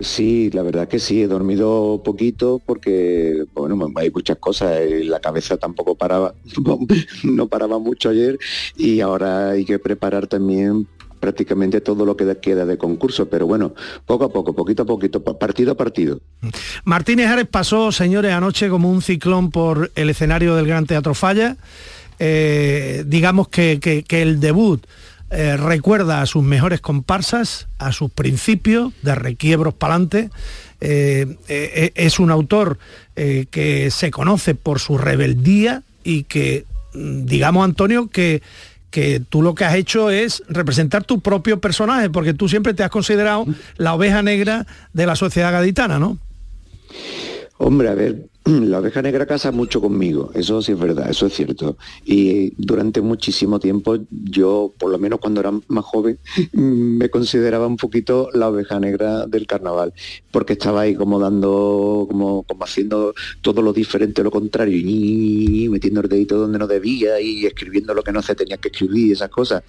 Sí, la verdad que sí, he dormido poquito porque, bueno, hay muchas cosas, eh, la cabeza tampoco paraba, *laughs* no paraba mucho ayer y ahora hay que preparar también prácticamente todo lo que queda de concurso, pero bueno, poco a poco, poquito a poquito, pa- partido a partido. Martínez Ares pasó, señores, anoche como un ciclón por el escenario del Gran Teatro Falla. Eh, digamos que, que- el debut eh, recuerda a sus mejores comparsas, a sus principios de requiebros para adelante. es un autor eh, que se conoce por su rebeldía y que, mm, digamos, Antonio, que que tú lo que has hecho es representar tu propio personaje, porque tú siempre te has considerado la oveja negra de la sociedad gaditana, ¿no? Hombre, a ver, *clears throat* la oveja negra casa mucho conmigo, eso sí es verdad, eso es cierto. Y durante muchísimo tiempo yo, por lo menos cuando era más joven, *laughs* me consideraba un poquito la oveja negra del carnaval, porque estaba ahí como dando, como, como haciendo todo lo diferente, lo contrario, y *laughs* metiendo el dedito donde no debía y escribiendo lo que no se tenía que escribir y esas cosas.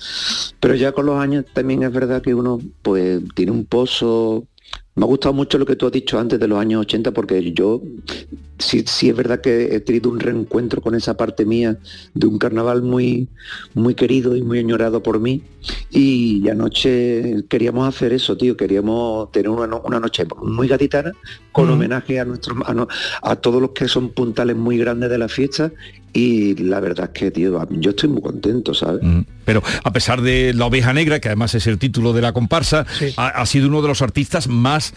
Pero ya con los años también es verdad que uno pues tiene un pozo me ha gustado mucho lo que tú has dicho antes de los años 80 porque yo sí, sí es verdad que he tenido un reencuentro con esa parte mía de un carnaval muy, muy querido y muy añorado por mí. Y anoche queríamos hacer eso, tío, queríamos tener una, una noche muy gaditana con homenaje a nuestros a, a todos los que son puntales muy grandes de la fiesta. Y la verdad es que, tío, yo estoy muy contento, ¿sabes? Pero a pesar de La Oveja Negra, que además es el título de la comparsa, ha, ha sido uno de los artistas más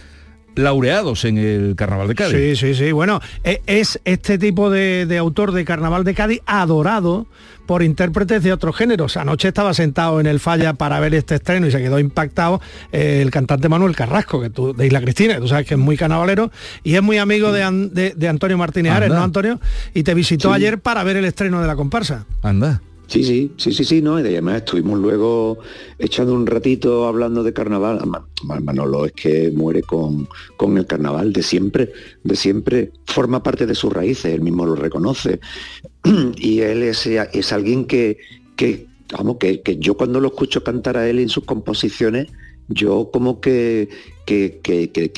laureados en el Carnaval de Cádiz. Sí, sí, sí. Bueno, e- es este tipo de, de autor de Carnaval de Cádiz adorado por intérpretes de otros géneros. Anoche estaba sentado en el Falla para ver este estreno y se quedó impactado eh, el cantante Manuel Carrasco, que tú, de Isla Cristina, que tú sabes que es muy carnavalero y es muy amigo de, An- de- de Antonio Martínez Ares, Anda. ¿no, Antonio? Y te visitó Sí. ayer para ver el estreno de la comparsa. Anda. Sí, sí, sí, sí, sí, no, y además estuvimos luego echando un ratito hablando de carnaval. Ma- Ma- Manolo es que muere con, con el carnaval de siempre, de siempre, forma parte de sus raíces, él mismo lo reconoce. *clears throat* Y él es, es alguien que, que, vamos, que, que yo cuando lo escucho cantar a él en sus composiciones, yo como que, que,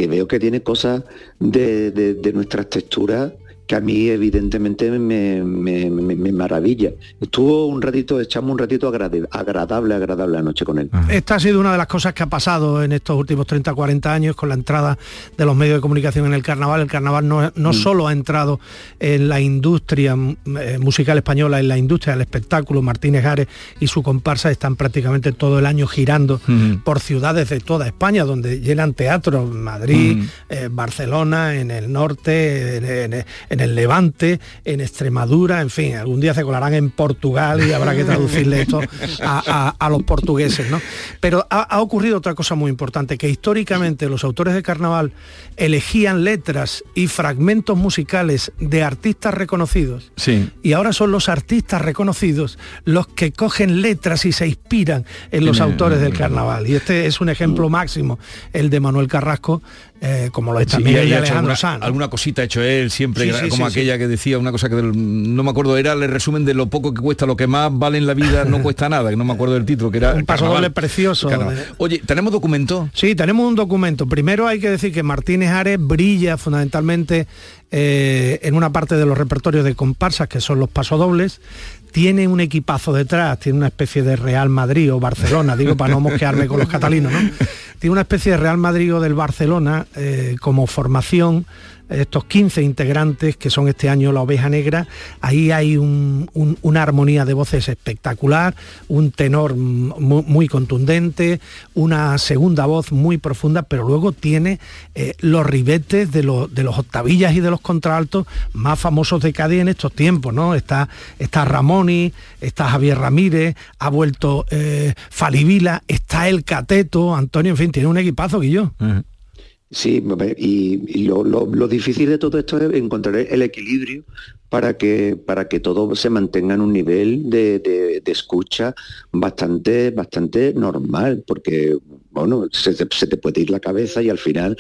veo que tiene cosas de- de nuestras texturas que a mí evidentemente me, me- me- me maravilla. Estuvo un ratito, echamos un ratito agrade- agradable, agradable anoche con él. Esta ha sido una de las cosas que ha pasado en estos últimos 30, 40 años con la entrada de los medios de comunicación en el carnaval. El carnaval no, no solo ha entrado en la industria mm, eh, musical española, en la industria del espectáculo. Martínez Ares y su comparsa están prácticamente todo el año girando por ciudades de toda España, donde llenan teatros, Madrid, Mm. eh, Barcelona, en el norte, en, en- en el Levante, en Extremadura, en fin, algún día se colarán en Portugal y habrá que traducirle esto a, a- a los portugueses, ¿no? Pero ha, ha ocurrido otra cosa muy importante, que históricamente los autores de carnaval elegían letras y fragmentos musicales de artistas reconocidos Sí. y ahora son los artistas reconocidos los que cogen letras y se inspiran en los En autores del carnaval. Y este es un ejemplo máximo, el de Manuel Carrasco, eh, como lo es Sí, también el de Alejandro alguna, Sanz. alguna cosita ha hecho él siempre, Sí, gra- sí, como aquella que decía una cosa que del- no me acuerdo, era el resumen de lo poco que cuesta, lo que más vale en la vida no *laughs* cuesta nada, que no me acuerdo del título, que era Un paso doble precioso. Carnaval. Oye, ¿tenemos documento? Sí, tenemos un documento. Primero hay que decir que Martínez Ares brilla fundamentalmente eh, en una parte de los repertorios de comparsas, que son los pasodobles. Tiene un equipazo detrás, tiene una especie de Real Madrid o Barcelona, digo para no mosquearme con los *laughs* catalinos, ¿no? Tiene una especie de Real Madrid o del Barcelona eh, como formación estos 15 integrantes que son este año la oveja negra, ahí hay un- un- una armonía de voces espectacular, un tenor mu- muy, contundente, una segunda voz muy profunda, pero luego tiene eh, los ribetes de, los- octavillas y de los contraltos más famosos de Cádiz en estos tiempos, ¿no? Está, está Ramoni, está Javier Ramírez, ha vuelto eh, Falivila, está el Cateto, Antonio, en fin, tiene un equipazo, Guillo. Sí, y, lo- lo difícil de todo esto es encontrar el equilibrio para que, para que todo se mantenga en un nivel de, de- de escucha bastante, bastante normal, porque bueno, se, te- se te puede ir la cabeza y al final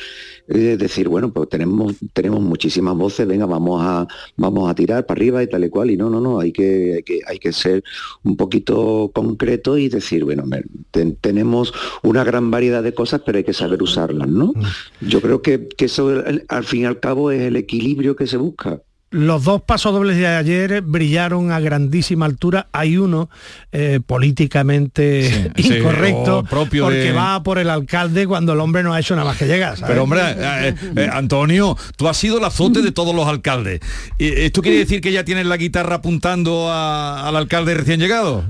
eh, decir, bueno, pues tenemos, tenemos muchísimas voces, venga, vamos a, vamos a tirar para arriba y tal y cual, y no, no, no, hay que, hay que, hay que ser un poquito concreto y decir, bueno, ten- tenemos una gran variedad de cosas, pero hay que saber usarlas, ¿no? Yo creo que, que eso al fin y al cabo es el equilibrio que se busca. Los dos pasodobles de ayer brillaron a grandísima altura. Hay uno eh, políticamente sí, *laughs* incorrecto propio porque de- va por el alcalde cuando el hombre no ha hecho nada más que llegar. ¿sabes? Pero hombre, eh, eh, Antonio, tú has sido el azote de todos los alcaldes. ¿Y ¿Esto quiere decir que ya tienes la guitarra apuntando a- al alcalde recién llegado?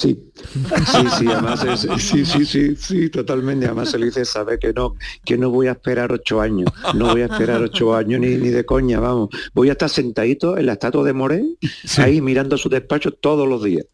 Sí, sí, sí, además es- sí, sí, sí, sí, totalmente. Además se le dice, sabe que no, que no voy a esperar ocho años, no voy a esperar ocho años ni, ni de coña, vamos. Voy a estar sentadito en la estatua de Moré, ahí mirando su despacho todos los días.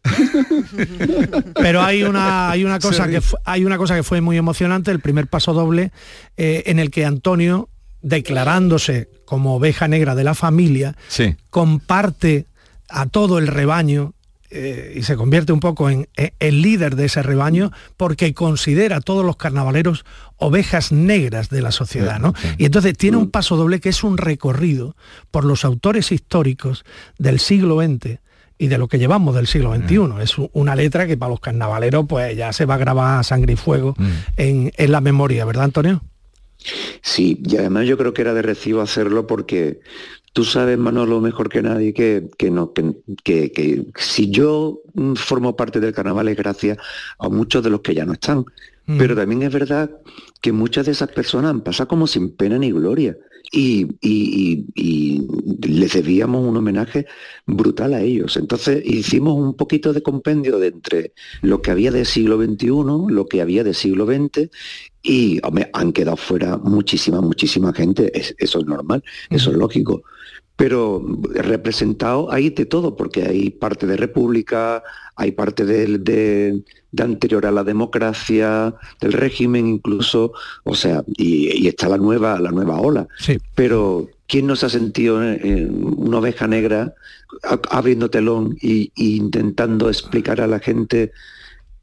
Pero hay una, hay una *laughs* cosa que hay una cosa que fue muy emocionante, el primer paso doble, eh, en el que Antonio, declarándose como oveja negra de la familia, Sí. comparte a todo el rebaño eh, y se convierte un poco en en el líder de ese rebaño porque considera a todos los carnavaleros ovejas negras de la sociedad, ¿no? Y entonces tiene un paso doble que es un recorrido por los autores históricos del siglo XX y de lo que llevamos del siglo XXI. Es u- una letra que para los carnavaleros pues ya se va a grabar a sangre y fuego en, en la memoria, ¿verdad, Antonio? Sí, y además yo creo que era de recibo hacerlo porque tú sabes, Manolo, mejor que nadie que, que no, que, que- que si yo mm, formo parte del carnaval es gracias a muchos de los que ya no están. Mm. Pero también es verdad que muchas de esas personas han pasado como sin pena ni gloria. Y, y- y- y les debíamos un homenaje brutal a ellos. Entonces hicimos un poquito de compendio de entre lo que había del siglo XXI, lo que había del siglo XX, y hombre, han quedado fuera muchísima, muchísima gente. Es- eso es normal, eso es lógico. Pero representado hay de todo, porque hay parte de república, hay parte del- de, de anterior a la democracia, del régimen incluso, o sea, y, y está la nueva, la nueva ola. Pero ¿quién no se ha sentido eh, una oveja negra abriendo telón y intentando explicar a la gente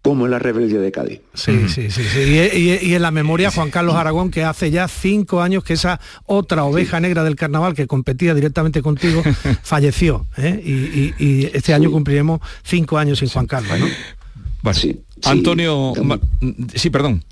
cómo es la rebeldía de Cádiz? Sí, sí, sí, sí. Y, y- y en la memoria Juan Carlos Aragón, que hace ya cinco años que esa otra oveja negra del carnaval que competía directamente contigo *laughs* falleció. ¿eh? Y, y- y este año cumpliremos cinco años sin Juan Carlos, ¿no? Vale. Antonio, sí, perdón.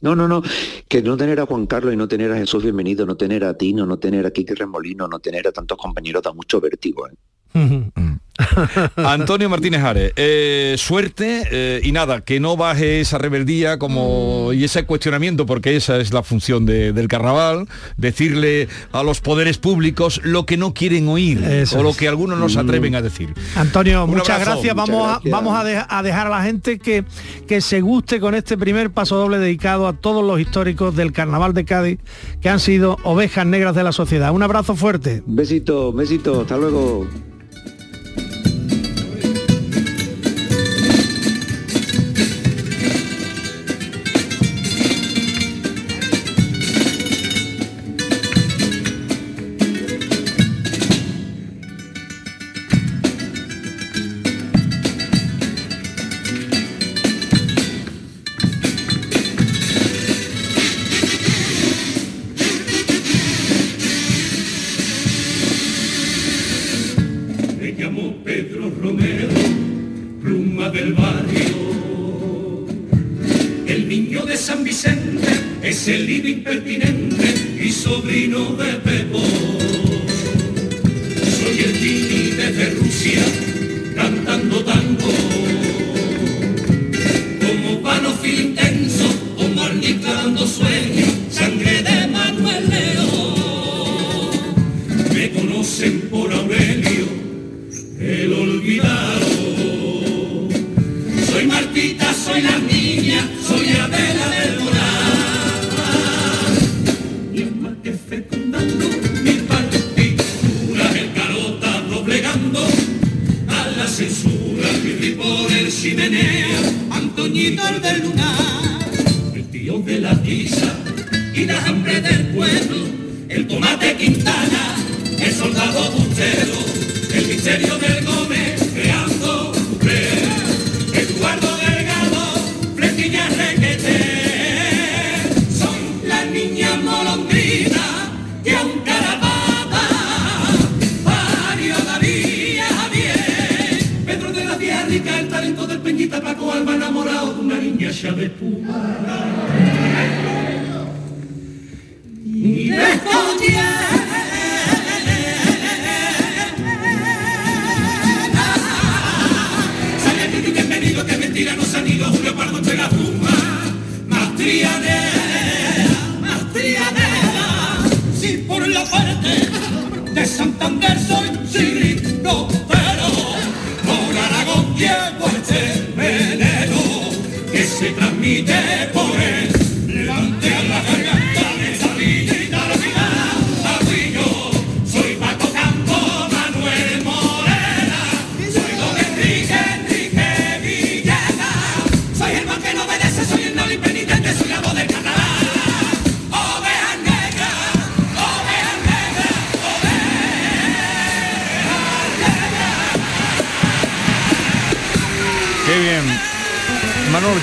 No, no, no, que no tener a Juan Carlos y no tener a Jesús Bienvenido, no tener a Tino, no tener a Quique Remolino, no tener a tantos compañeros da mucho vértigo. ¿eh? *laughs* Antonio Martínez Ares, eh, suerte eh, y nada, que no baje esa rebeldía Mm. como y ese cuestionamiento, porque esa es la función de- del carnaval, decirle a los poderes públicos lo que no quieren oír Eso o lo que algunos no se atreven a decir. Antonio, Un muchas abrazo. gracias. Muchas Vamos, gracias. A, vamos a, de- a dejar a la gente que, que se guste con este primer paso doble dedicado a todos los históricos del Carnaval de Cádiz que han sido ovejas negras de la sociedad. Un abrazo fuerte. Besito, besito, hasta luego. Soy el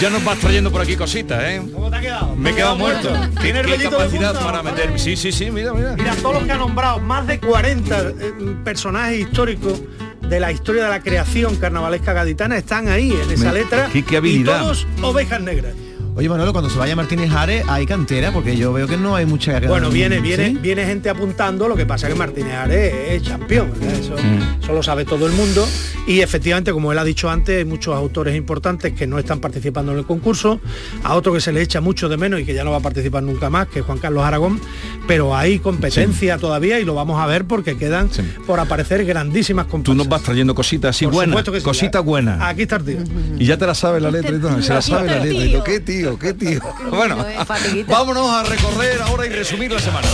ya nos vas trayendo por aquí cositas, ¿eh? ¿Cómo te ha quedado? Me he quedado muerto. ¿Qué, ¿Tiene el de capacidad para meter? Sí, sí, sí, mira, mira. Mira, todos los que ha nombrado, más de 40 eh, personajes históricos de la historia de la creación carnavalesca gaditana están ahí en esa letra. qué- qué habilidad. Y todos ovejas negras. Oye, Manolo, cuando se vaya Martínez Ares, hay cantera, porque yo veo que no hay mucha... Bueno, viene, ¿Sí? viene, viene gente apuntando, lo que pasa que Martínez Ares es campeón, eso, Mm. eso lo sabe todo el mundo. Y efectivamente, como él ha dicho antes, hay muchos autores importantes que no están participando en el concurso, a otro que se le echa mucho de menos y que ya no va a participar nunca más, que es Juan Carlos Aragón, pero hay competencia todavía y lo vamos a ver porque quedan por aparecer grandísimas comparsas. Tú nos vas trayendo cositas así buenas, cositas buenas. Aquí está el tío. Y ya te la sabes la letra y todo. Se la sabe la letra y todo. ¿Qué tío? ¿Qué tío? *laughs* Bueno, vámonos a recorrer ahora y resumir la semana.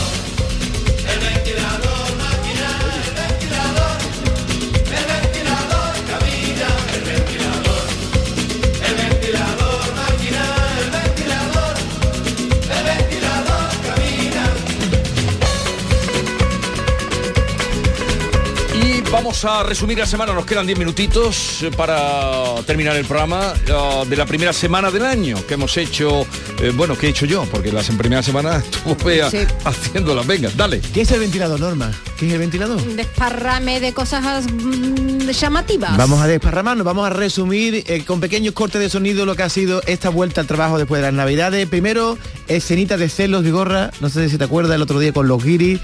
Vamos a resumir la semana, nos quedan 10 minutitos eh, para terminar el programa eh, de la primera semana del año que hemos hecho, eh, bueno, que he hecho yo, porque la primera semana *laughs* estuve Sí. haciéndola. Venga, dale. ¿Qué es el ventilador, Norma? ¿Qué es el ventilador? Un desparrame de cosas mm, llamativas. Vamos a desparramarnos, vamos a resumir eh, con pequeños cortes de sonido lo que ha sido esta vuelta al trabajo después de las navidades. Primero, escenita de celos, Vigorra, no sé si te acuerdas el otro día con los guiris,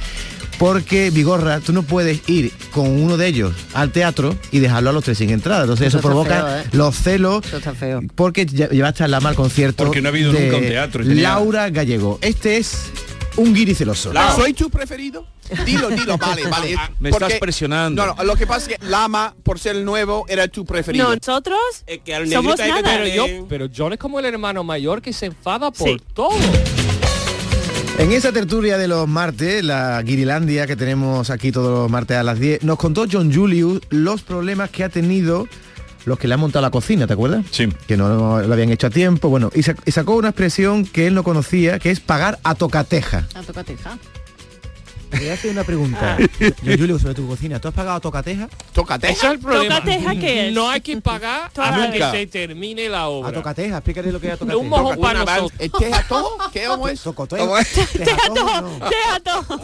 porque Vigorra, tú no puedes ir con uno de ellos al teatro y dejarlo a los tres sin entrada. Entonces eso, provoca feo, ¿eh? los celos. Eso está feo. Porque lle- llevaste a la mal concierto. Porque no ha habido de nunca un teatro tenía- Laura Gallego. Este es un guiri celoso. ¿Soy tu preferido? Dilo, dilo, *laughs* vale, vale. Me Porque- estás presionando. No, no, lo que pasa es que Lama, por ser el nuevo, era tu preferido. Nosotros Es que al somos negrito hay que nada. Pero yo- Pero John es como el hermano mayor que se enfada por Sí. todo. En esa tertulia de los martes, la Guirilandia que tenemos aquí todos los martes a las 10, nos contó John Julius los problemas que ha tenido los que le han montado la cocina, ¿te acuerdas? Sí. Que no lo habían hecho a tiempo, bueno, y, sac- y sacó una expresión que él no conocía, que es pagar a tocateja. A tocateja. Te voy a hacer una pregunta, John Julius, sobre tu cocina. ¿Tú has pagado a tocateja? Tocateja. Es el problema. ¿Tocateja qué es? No hay que pagar *laughs* hasta que se termine la A obra. tocateja, explícale lo que es a tocateja. Un mojón para nosotros. vez- ¿Eh, ¿Teja todo? ¿Qué es? Tocoteja. Teja todo, no. Deja todo.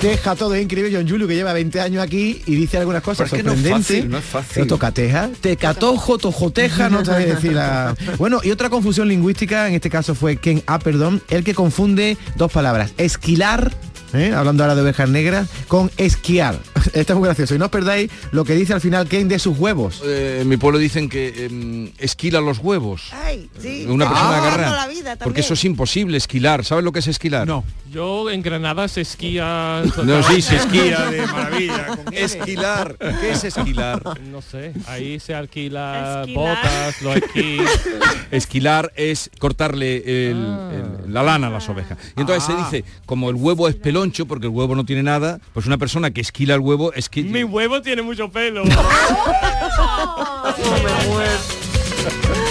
Teja todo es increíble. John Julio que lleva 20 años aquí y dice algunas cosas es que no es fácil, no es fácil. Tocateja, tecatojo, tojoteja, no sabía decir la... *laughs* Bueno, y otra confusión lingüística, en este caso fue Ken Apperdon, el que confunde dos palabras, esquilar, ¿eh? hablando ahora de ovejas negras, con esquiar. *laughs* Está muy gracioso. Y no os perdáis lo que dice al final Kane de sus huevos. Eh, en mi pueblo dicen que em, esquila los huevos. Ay, sí. Una persona Ah, agarra. la vida también. porque eso es imposible, esquilar. ¿Sabes lo que es esquilar? No. Yo en Granada se esquía... *laughs* No, sí, se esquía de *laughs* maravilla. Esquilar. ¿Qué es esquilar? No sé, ahí se alquila Esquilar. botas, lo alquila... Esquilar es cortarle el- Ah. el- la lana a las ovejas. Y entonces se dice, como el huevo es peloncho, porque el huevo no tiene nada, pues una persona que esquila el huevo es que... Mi huevo tiene mucho pelo. *laughs* *laughs*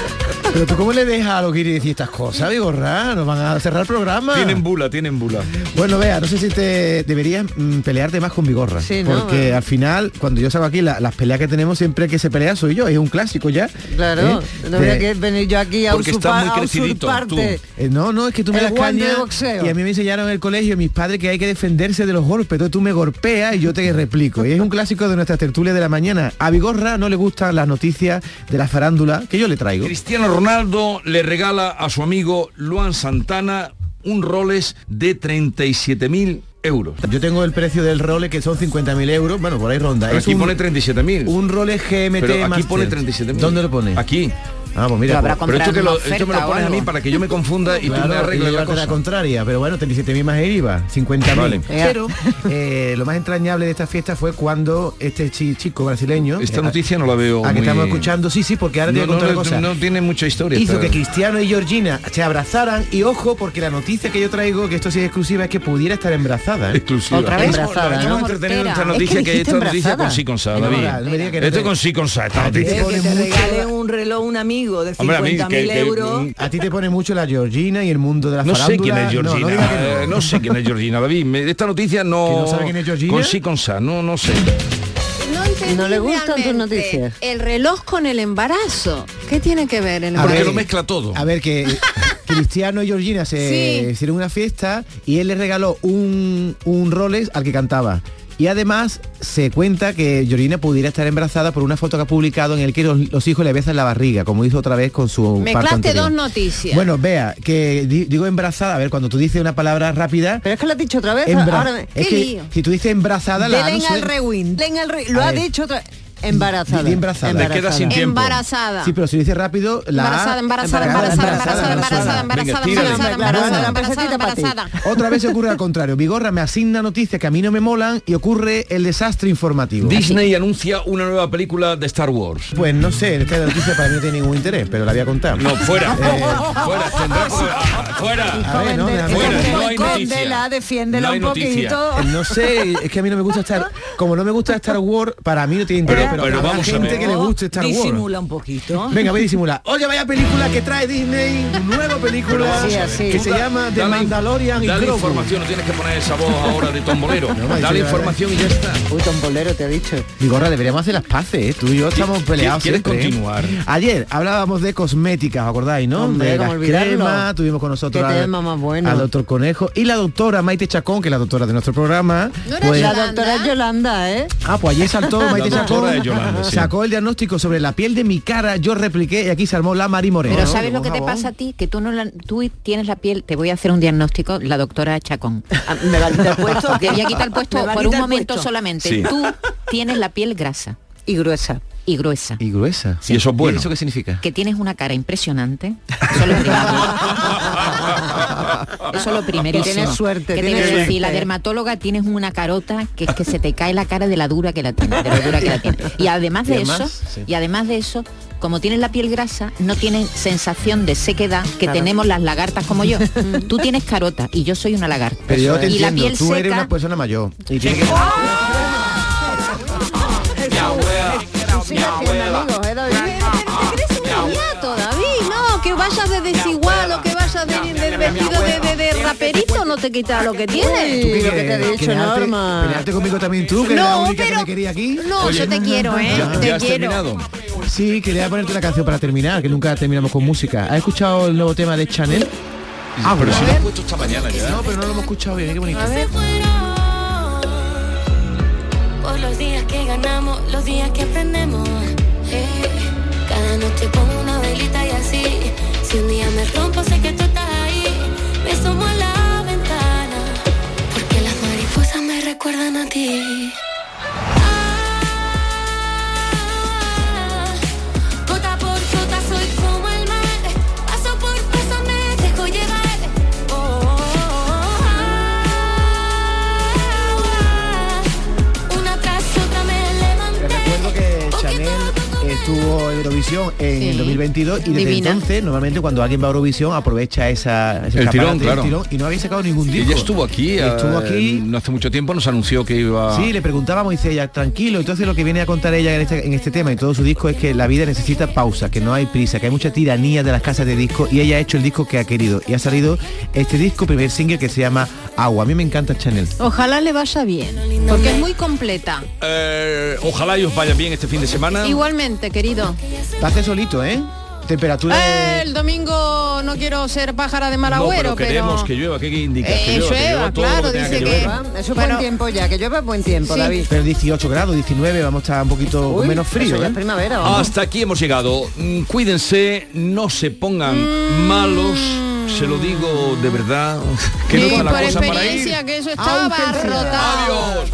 Pero tú cómo le dejas a los guiris decir estas cosas, Vigorra, nos van a cerrar el programa. Tienen bula, tienen bula. Bueno, vea, no sé si te deberías mm, pelearte más con Vigorra. Sí, ¿no? Porque al final, cuando yo salgo aquí, la- las peleas que tenemos siempre que se pelea soy yo, es un clásico ya. Claro, ¿eh? no voy a De- que venir yo aquí a Porque usurpar, muy a crecidito, usurparte. Eh, no, no, es que tú me El das guante caña de boxeo. y a mí me enseñaron en el colegio mis padres que hay que defenderse de los golpes, entonces tú me golpeas y yo te replico. Y es un clásico de nuestras tertulias de la mañana. A Vigorra no le gustan las noticias de la farándula que yo le traigo. Cristiano Ronaldo le regala a su amigo Luan Santana un Rolex de 37.000 euros. Yo tengo el precio del Rolex que son 50.000 euros, bueno, por ahí ronda. Pero Es aquí un- pone 37.000. Un Rolex GMT Pero aquí Master. pone 37.000. ¿Dónde lo pone? Aquí. Ah, pues mira, pues- Pero esto, que lo, esto me lo pones a mí para que yo me confunda y tú me Claro, arregles la cosa. la contraria, pero bueno, 37.000 más el IVA, 50.000. Vale. Pero *laughs* eh, lo más entrañable de esta fiesta fue cuando este chi- chico brasileño... Esta eh, noticia no la veo A que muy- estamos escuchando, sí, sí, porque ahora te voy a No, contar no, una cosa. no tiene mucha historia. Hizo esta- que Cristiano y Georgina se abrazaran y ojo, porque la noticia que yo traigo, que esto sí es exclusiva, es que pudiera estar embarazada. ¿eh? Exclusiva. Otra vez embarazada. Estamos ¿no? esta noticia que, esta noticia con sí con sa, David. No, no que no Esto con sí con sa, esta noticia. Que te regale un reloj un amigo de Hombre, a mí 50.000 que- que- euros. A ti te pone mucho la Georgina y el mundo de la No sé quién es No, Georgina. no no. eh, no sé quién es Georgina, David. Me- esta noticia no. ¿Que no sabe quién es Georgina? Con sí con sa, no, no sé. No, entendí ¿No le gustan tus noticias? El reloj con el embarazo. ¿Qué tiene que ver el A Porque embarazo? ver, lo mezcla todo. A ver, que *laughs* Cristiano y Georgina se Sí. hicieron una fiesta y él le regaló un, un Rolex al que cantaba. Y además se cuenta que Georgina pudiera estar embarazada por una foto que ha publicado en el que los, los hijos le besan la barriga, como hizo otra vez con su Mezclaste dos noticias. Bueno, vea, que di- digo embarazada, a ver, cuando tú dices una palabra rápida... Pero es que lo has dicho otra vez. embra- ahora me- es ¡Qué que lío! si tú dices embarazada, la Delen al suena- rewind. Delen al re- Lo A ha ver. dicho otra Embarazada. Embarazada. Te quedas sin tiempo. Embarazada. Sí, pero si lo dices rápido, la Embarazada, embarazada, embarazada, embarazada, embarazada, embarazada, embarazada, embarazada, embarazada, embarazada. Otra vez se ocurre al contrario. Vigorra me asigna noticias que a mí no me molan y ocurre el desastre informativo. Disney anuncia una nueva película de Star Wars. Pues no sé, esta noticia para mí no tiene ningún interés, pero la voy a contar. No, fuera. Eh, fuera, *laughs* fuera. Fuera, defiéndela un poquito. Eh, No sé, es que a mí no me gusta estar, como no me gusta Star Wars, para mí no tiene interés, Pero- pero, vamos a gente ver. que le guste Star Wars. Disimula un poquito. Venga, voy a disimular. Oye, vaya película que trae Disney, nueva película *laughs* Sí, que se llama The Dale- Mandalorian y Dale Grogu. información, no tienes que poner esa voz ahora de tombolero. *laughs* No, Dale dicho- información y ya está. Uy, tombolero te ha dicho. Mi gorra, deberíamos hacer las paces, ¿eh? Tú y yo estamos peleados ¿Quieres siempre, ¿eh? continuar? Ayer hablábamos de cosméticas, ¿os acordáis, no? Hombre, de las cremas, tuvimos con nosotros al, tema más bueno. al doctor Conejo y la doctora Maite Chacón, que es la doctora de nuestro programa. ¿No pues- La doctora Yolanda, ¿eh? Ah, pues ayer saltó *laughs* Maite Chacón, es Yolanda, sí. sacó el diagnóstico sobre la piel de mi cara, yo repliqué y aquí se armó la Mari Moreno. Pero. ¿sabes lo que te pasa a ti? Que tú no la- tú tienes la piel, te voy a hacer un diagnóstico, la doctora Chacón. Ah, Me va a quitar el puesto. Te voy a quitar el puesto por un momento puesto. solamente. Sí. Tú tienes la piel grasa Y gruesa. y gruesa. Y gruesa. Y eso es bueno. ¿Y eso qué significa? Que tienes una cara impresionante. *laughs* Eso es lo primero. Primerísimo. Tienes suerte, Que tienes suerte. la dermatóloga tienes una carota que es que se te cae la cara de la dura que la tiene, de lo dura que la tiene. Y además Y de además, eso, sí. y además de eso, como tienes la piel grasa, no tienes sensación de sequedad que tenemos las lagartas como yo. Tú tienes carota y yo soy una lagarta. Pero yo te y la piel tú eres una persona mayor. Y tiene que- amigos, ¿eh, David? Te crees un niñato, David, no, que vayas de desigual de, vestido de, raperito no te quita lo que tienes. Uy, lo que te he dicho, Norma. pelearte conmigo también tú, que eres la No, que pero me quería aquí. no, yo te quiero, eh, ¿Ya, te ya quiero. terminado? Sí, quería ponerte una canción para terminar, que nunca terminamos con música. ¿Has escuchado el nuevo tema de Chanel? Ah, pero lo he puesto esta mañana ya. No, pero no lo hemos escuchado bien, qué bonito. A ver. Por los días que ganamos, los días que aprendemos. eh. Cada noche pongo una velita y así. Si un día me rompo, sé que tú estás ahí. Me asomo a la ventana. Porque las mariposas me recuerdan a ti. Eurovisión en Sí. el 2022 y desde Divina. entonces, normalmente cuando alguien va a Eurovisión aprovecha esa, ese El tirón, claro. tirón, y no había sacado ningún disco. Ella estuvo aquí, Estuvo eh, aquí. no hace mucho tiempo, nos anunció que iba... Sí, le preguntábamos y dice ella, tranquilo. Entonces lo que viene a contar ella en este, en este tema y todo su disco es que la vida necesita pausa, que no hay prisa, que hay mucha tiranía de las casas de disco y ella ha hecho el disco que ha querido. Y ha salido este disco, primer single que se llama Agua. A mí me encanta Chanel. Ojalá le vaya bien, porque es muy completa. Eh, ojalá y os vaya bien este fin de semana. Igualmente, querido. Va a hacer solito, ¿eh? Temperatura Eh, el domingo no quiero ser pájara de mal no, agüero, pero queremos pero... que llueva, ¿qué indica? que Eh, llueva, que llueva, llueva todo claro, que tenga dice que que- llover. Eso es Bueno. buen tiempo ya, que llueve buen tiempo, Sí. David. Pero 18 grados, 19, vamos a estar un poquito Uy, menos frío. eso ya ¿eh? es primavera, vamos. Hasta aquí hemos llegado. Mm, Cuídense, no se pongan malos. Se lo digo de verdad. *laughs* Que no está la cosa para ir. que eso rotado. Adiós.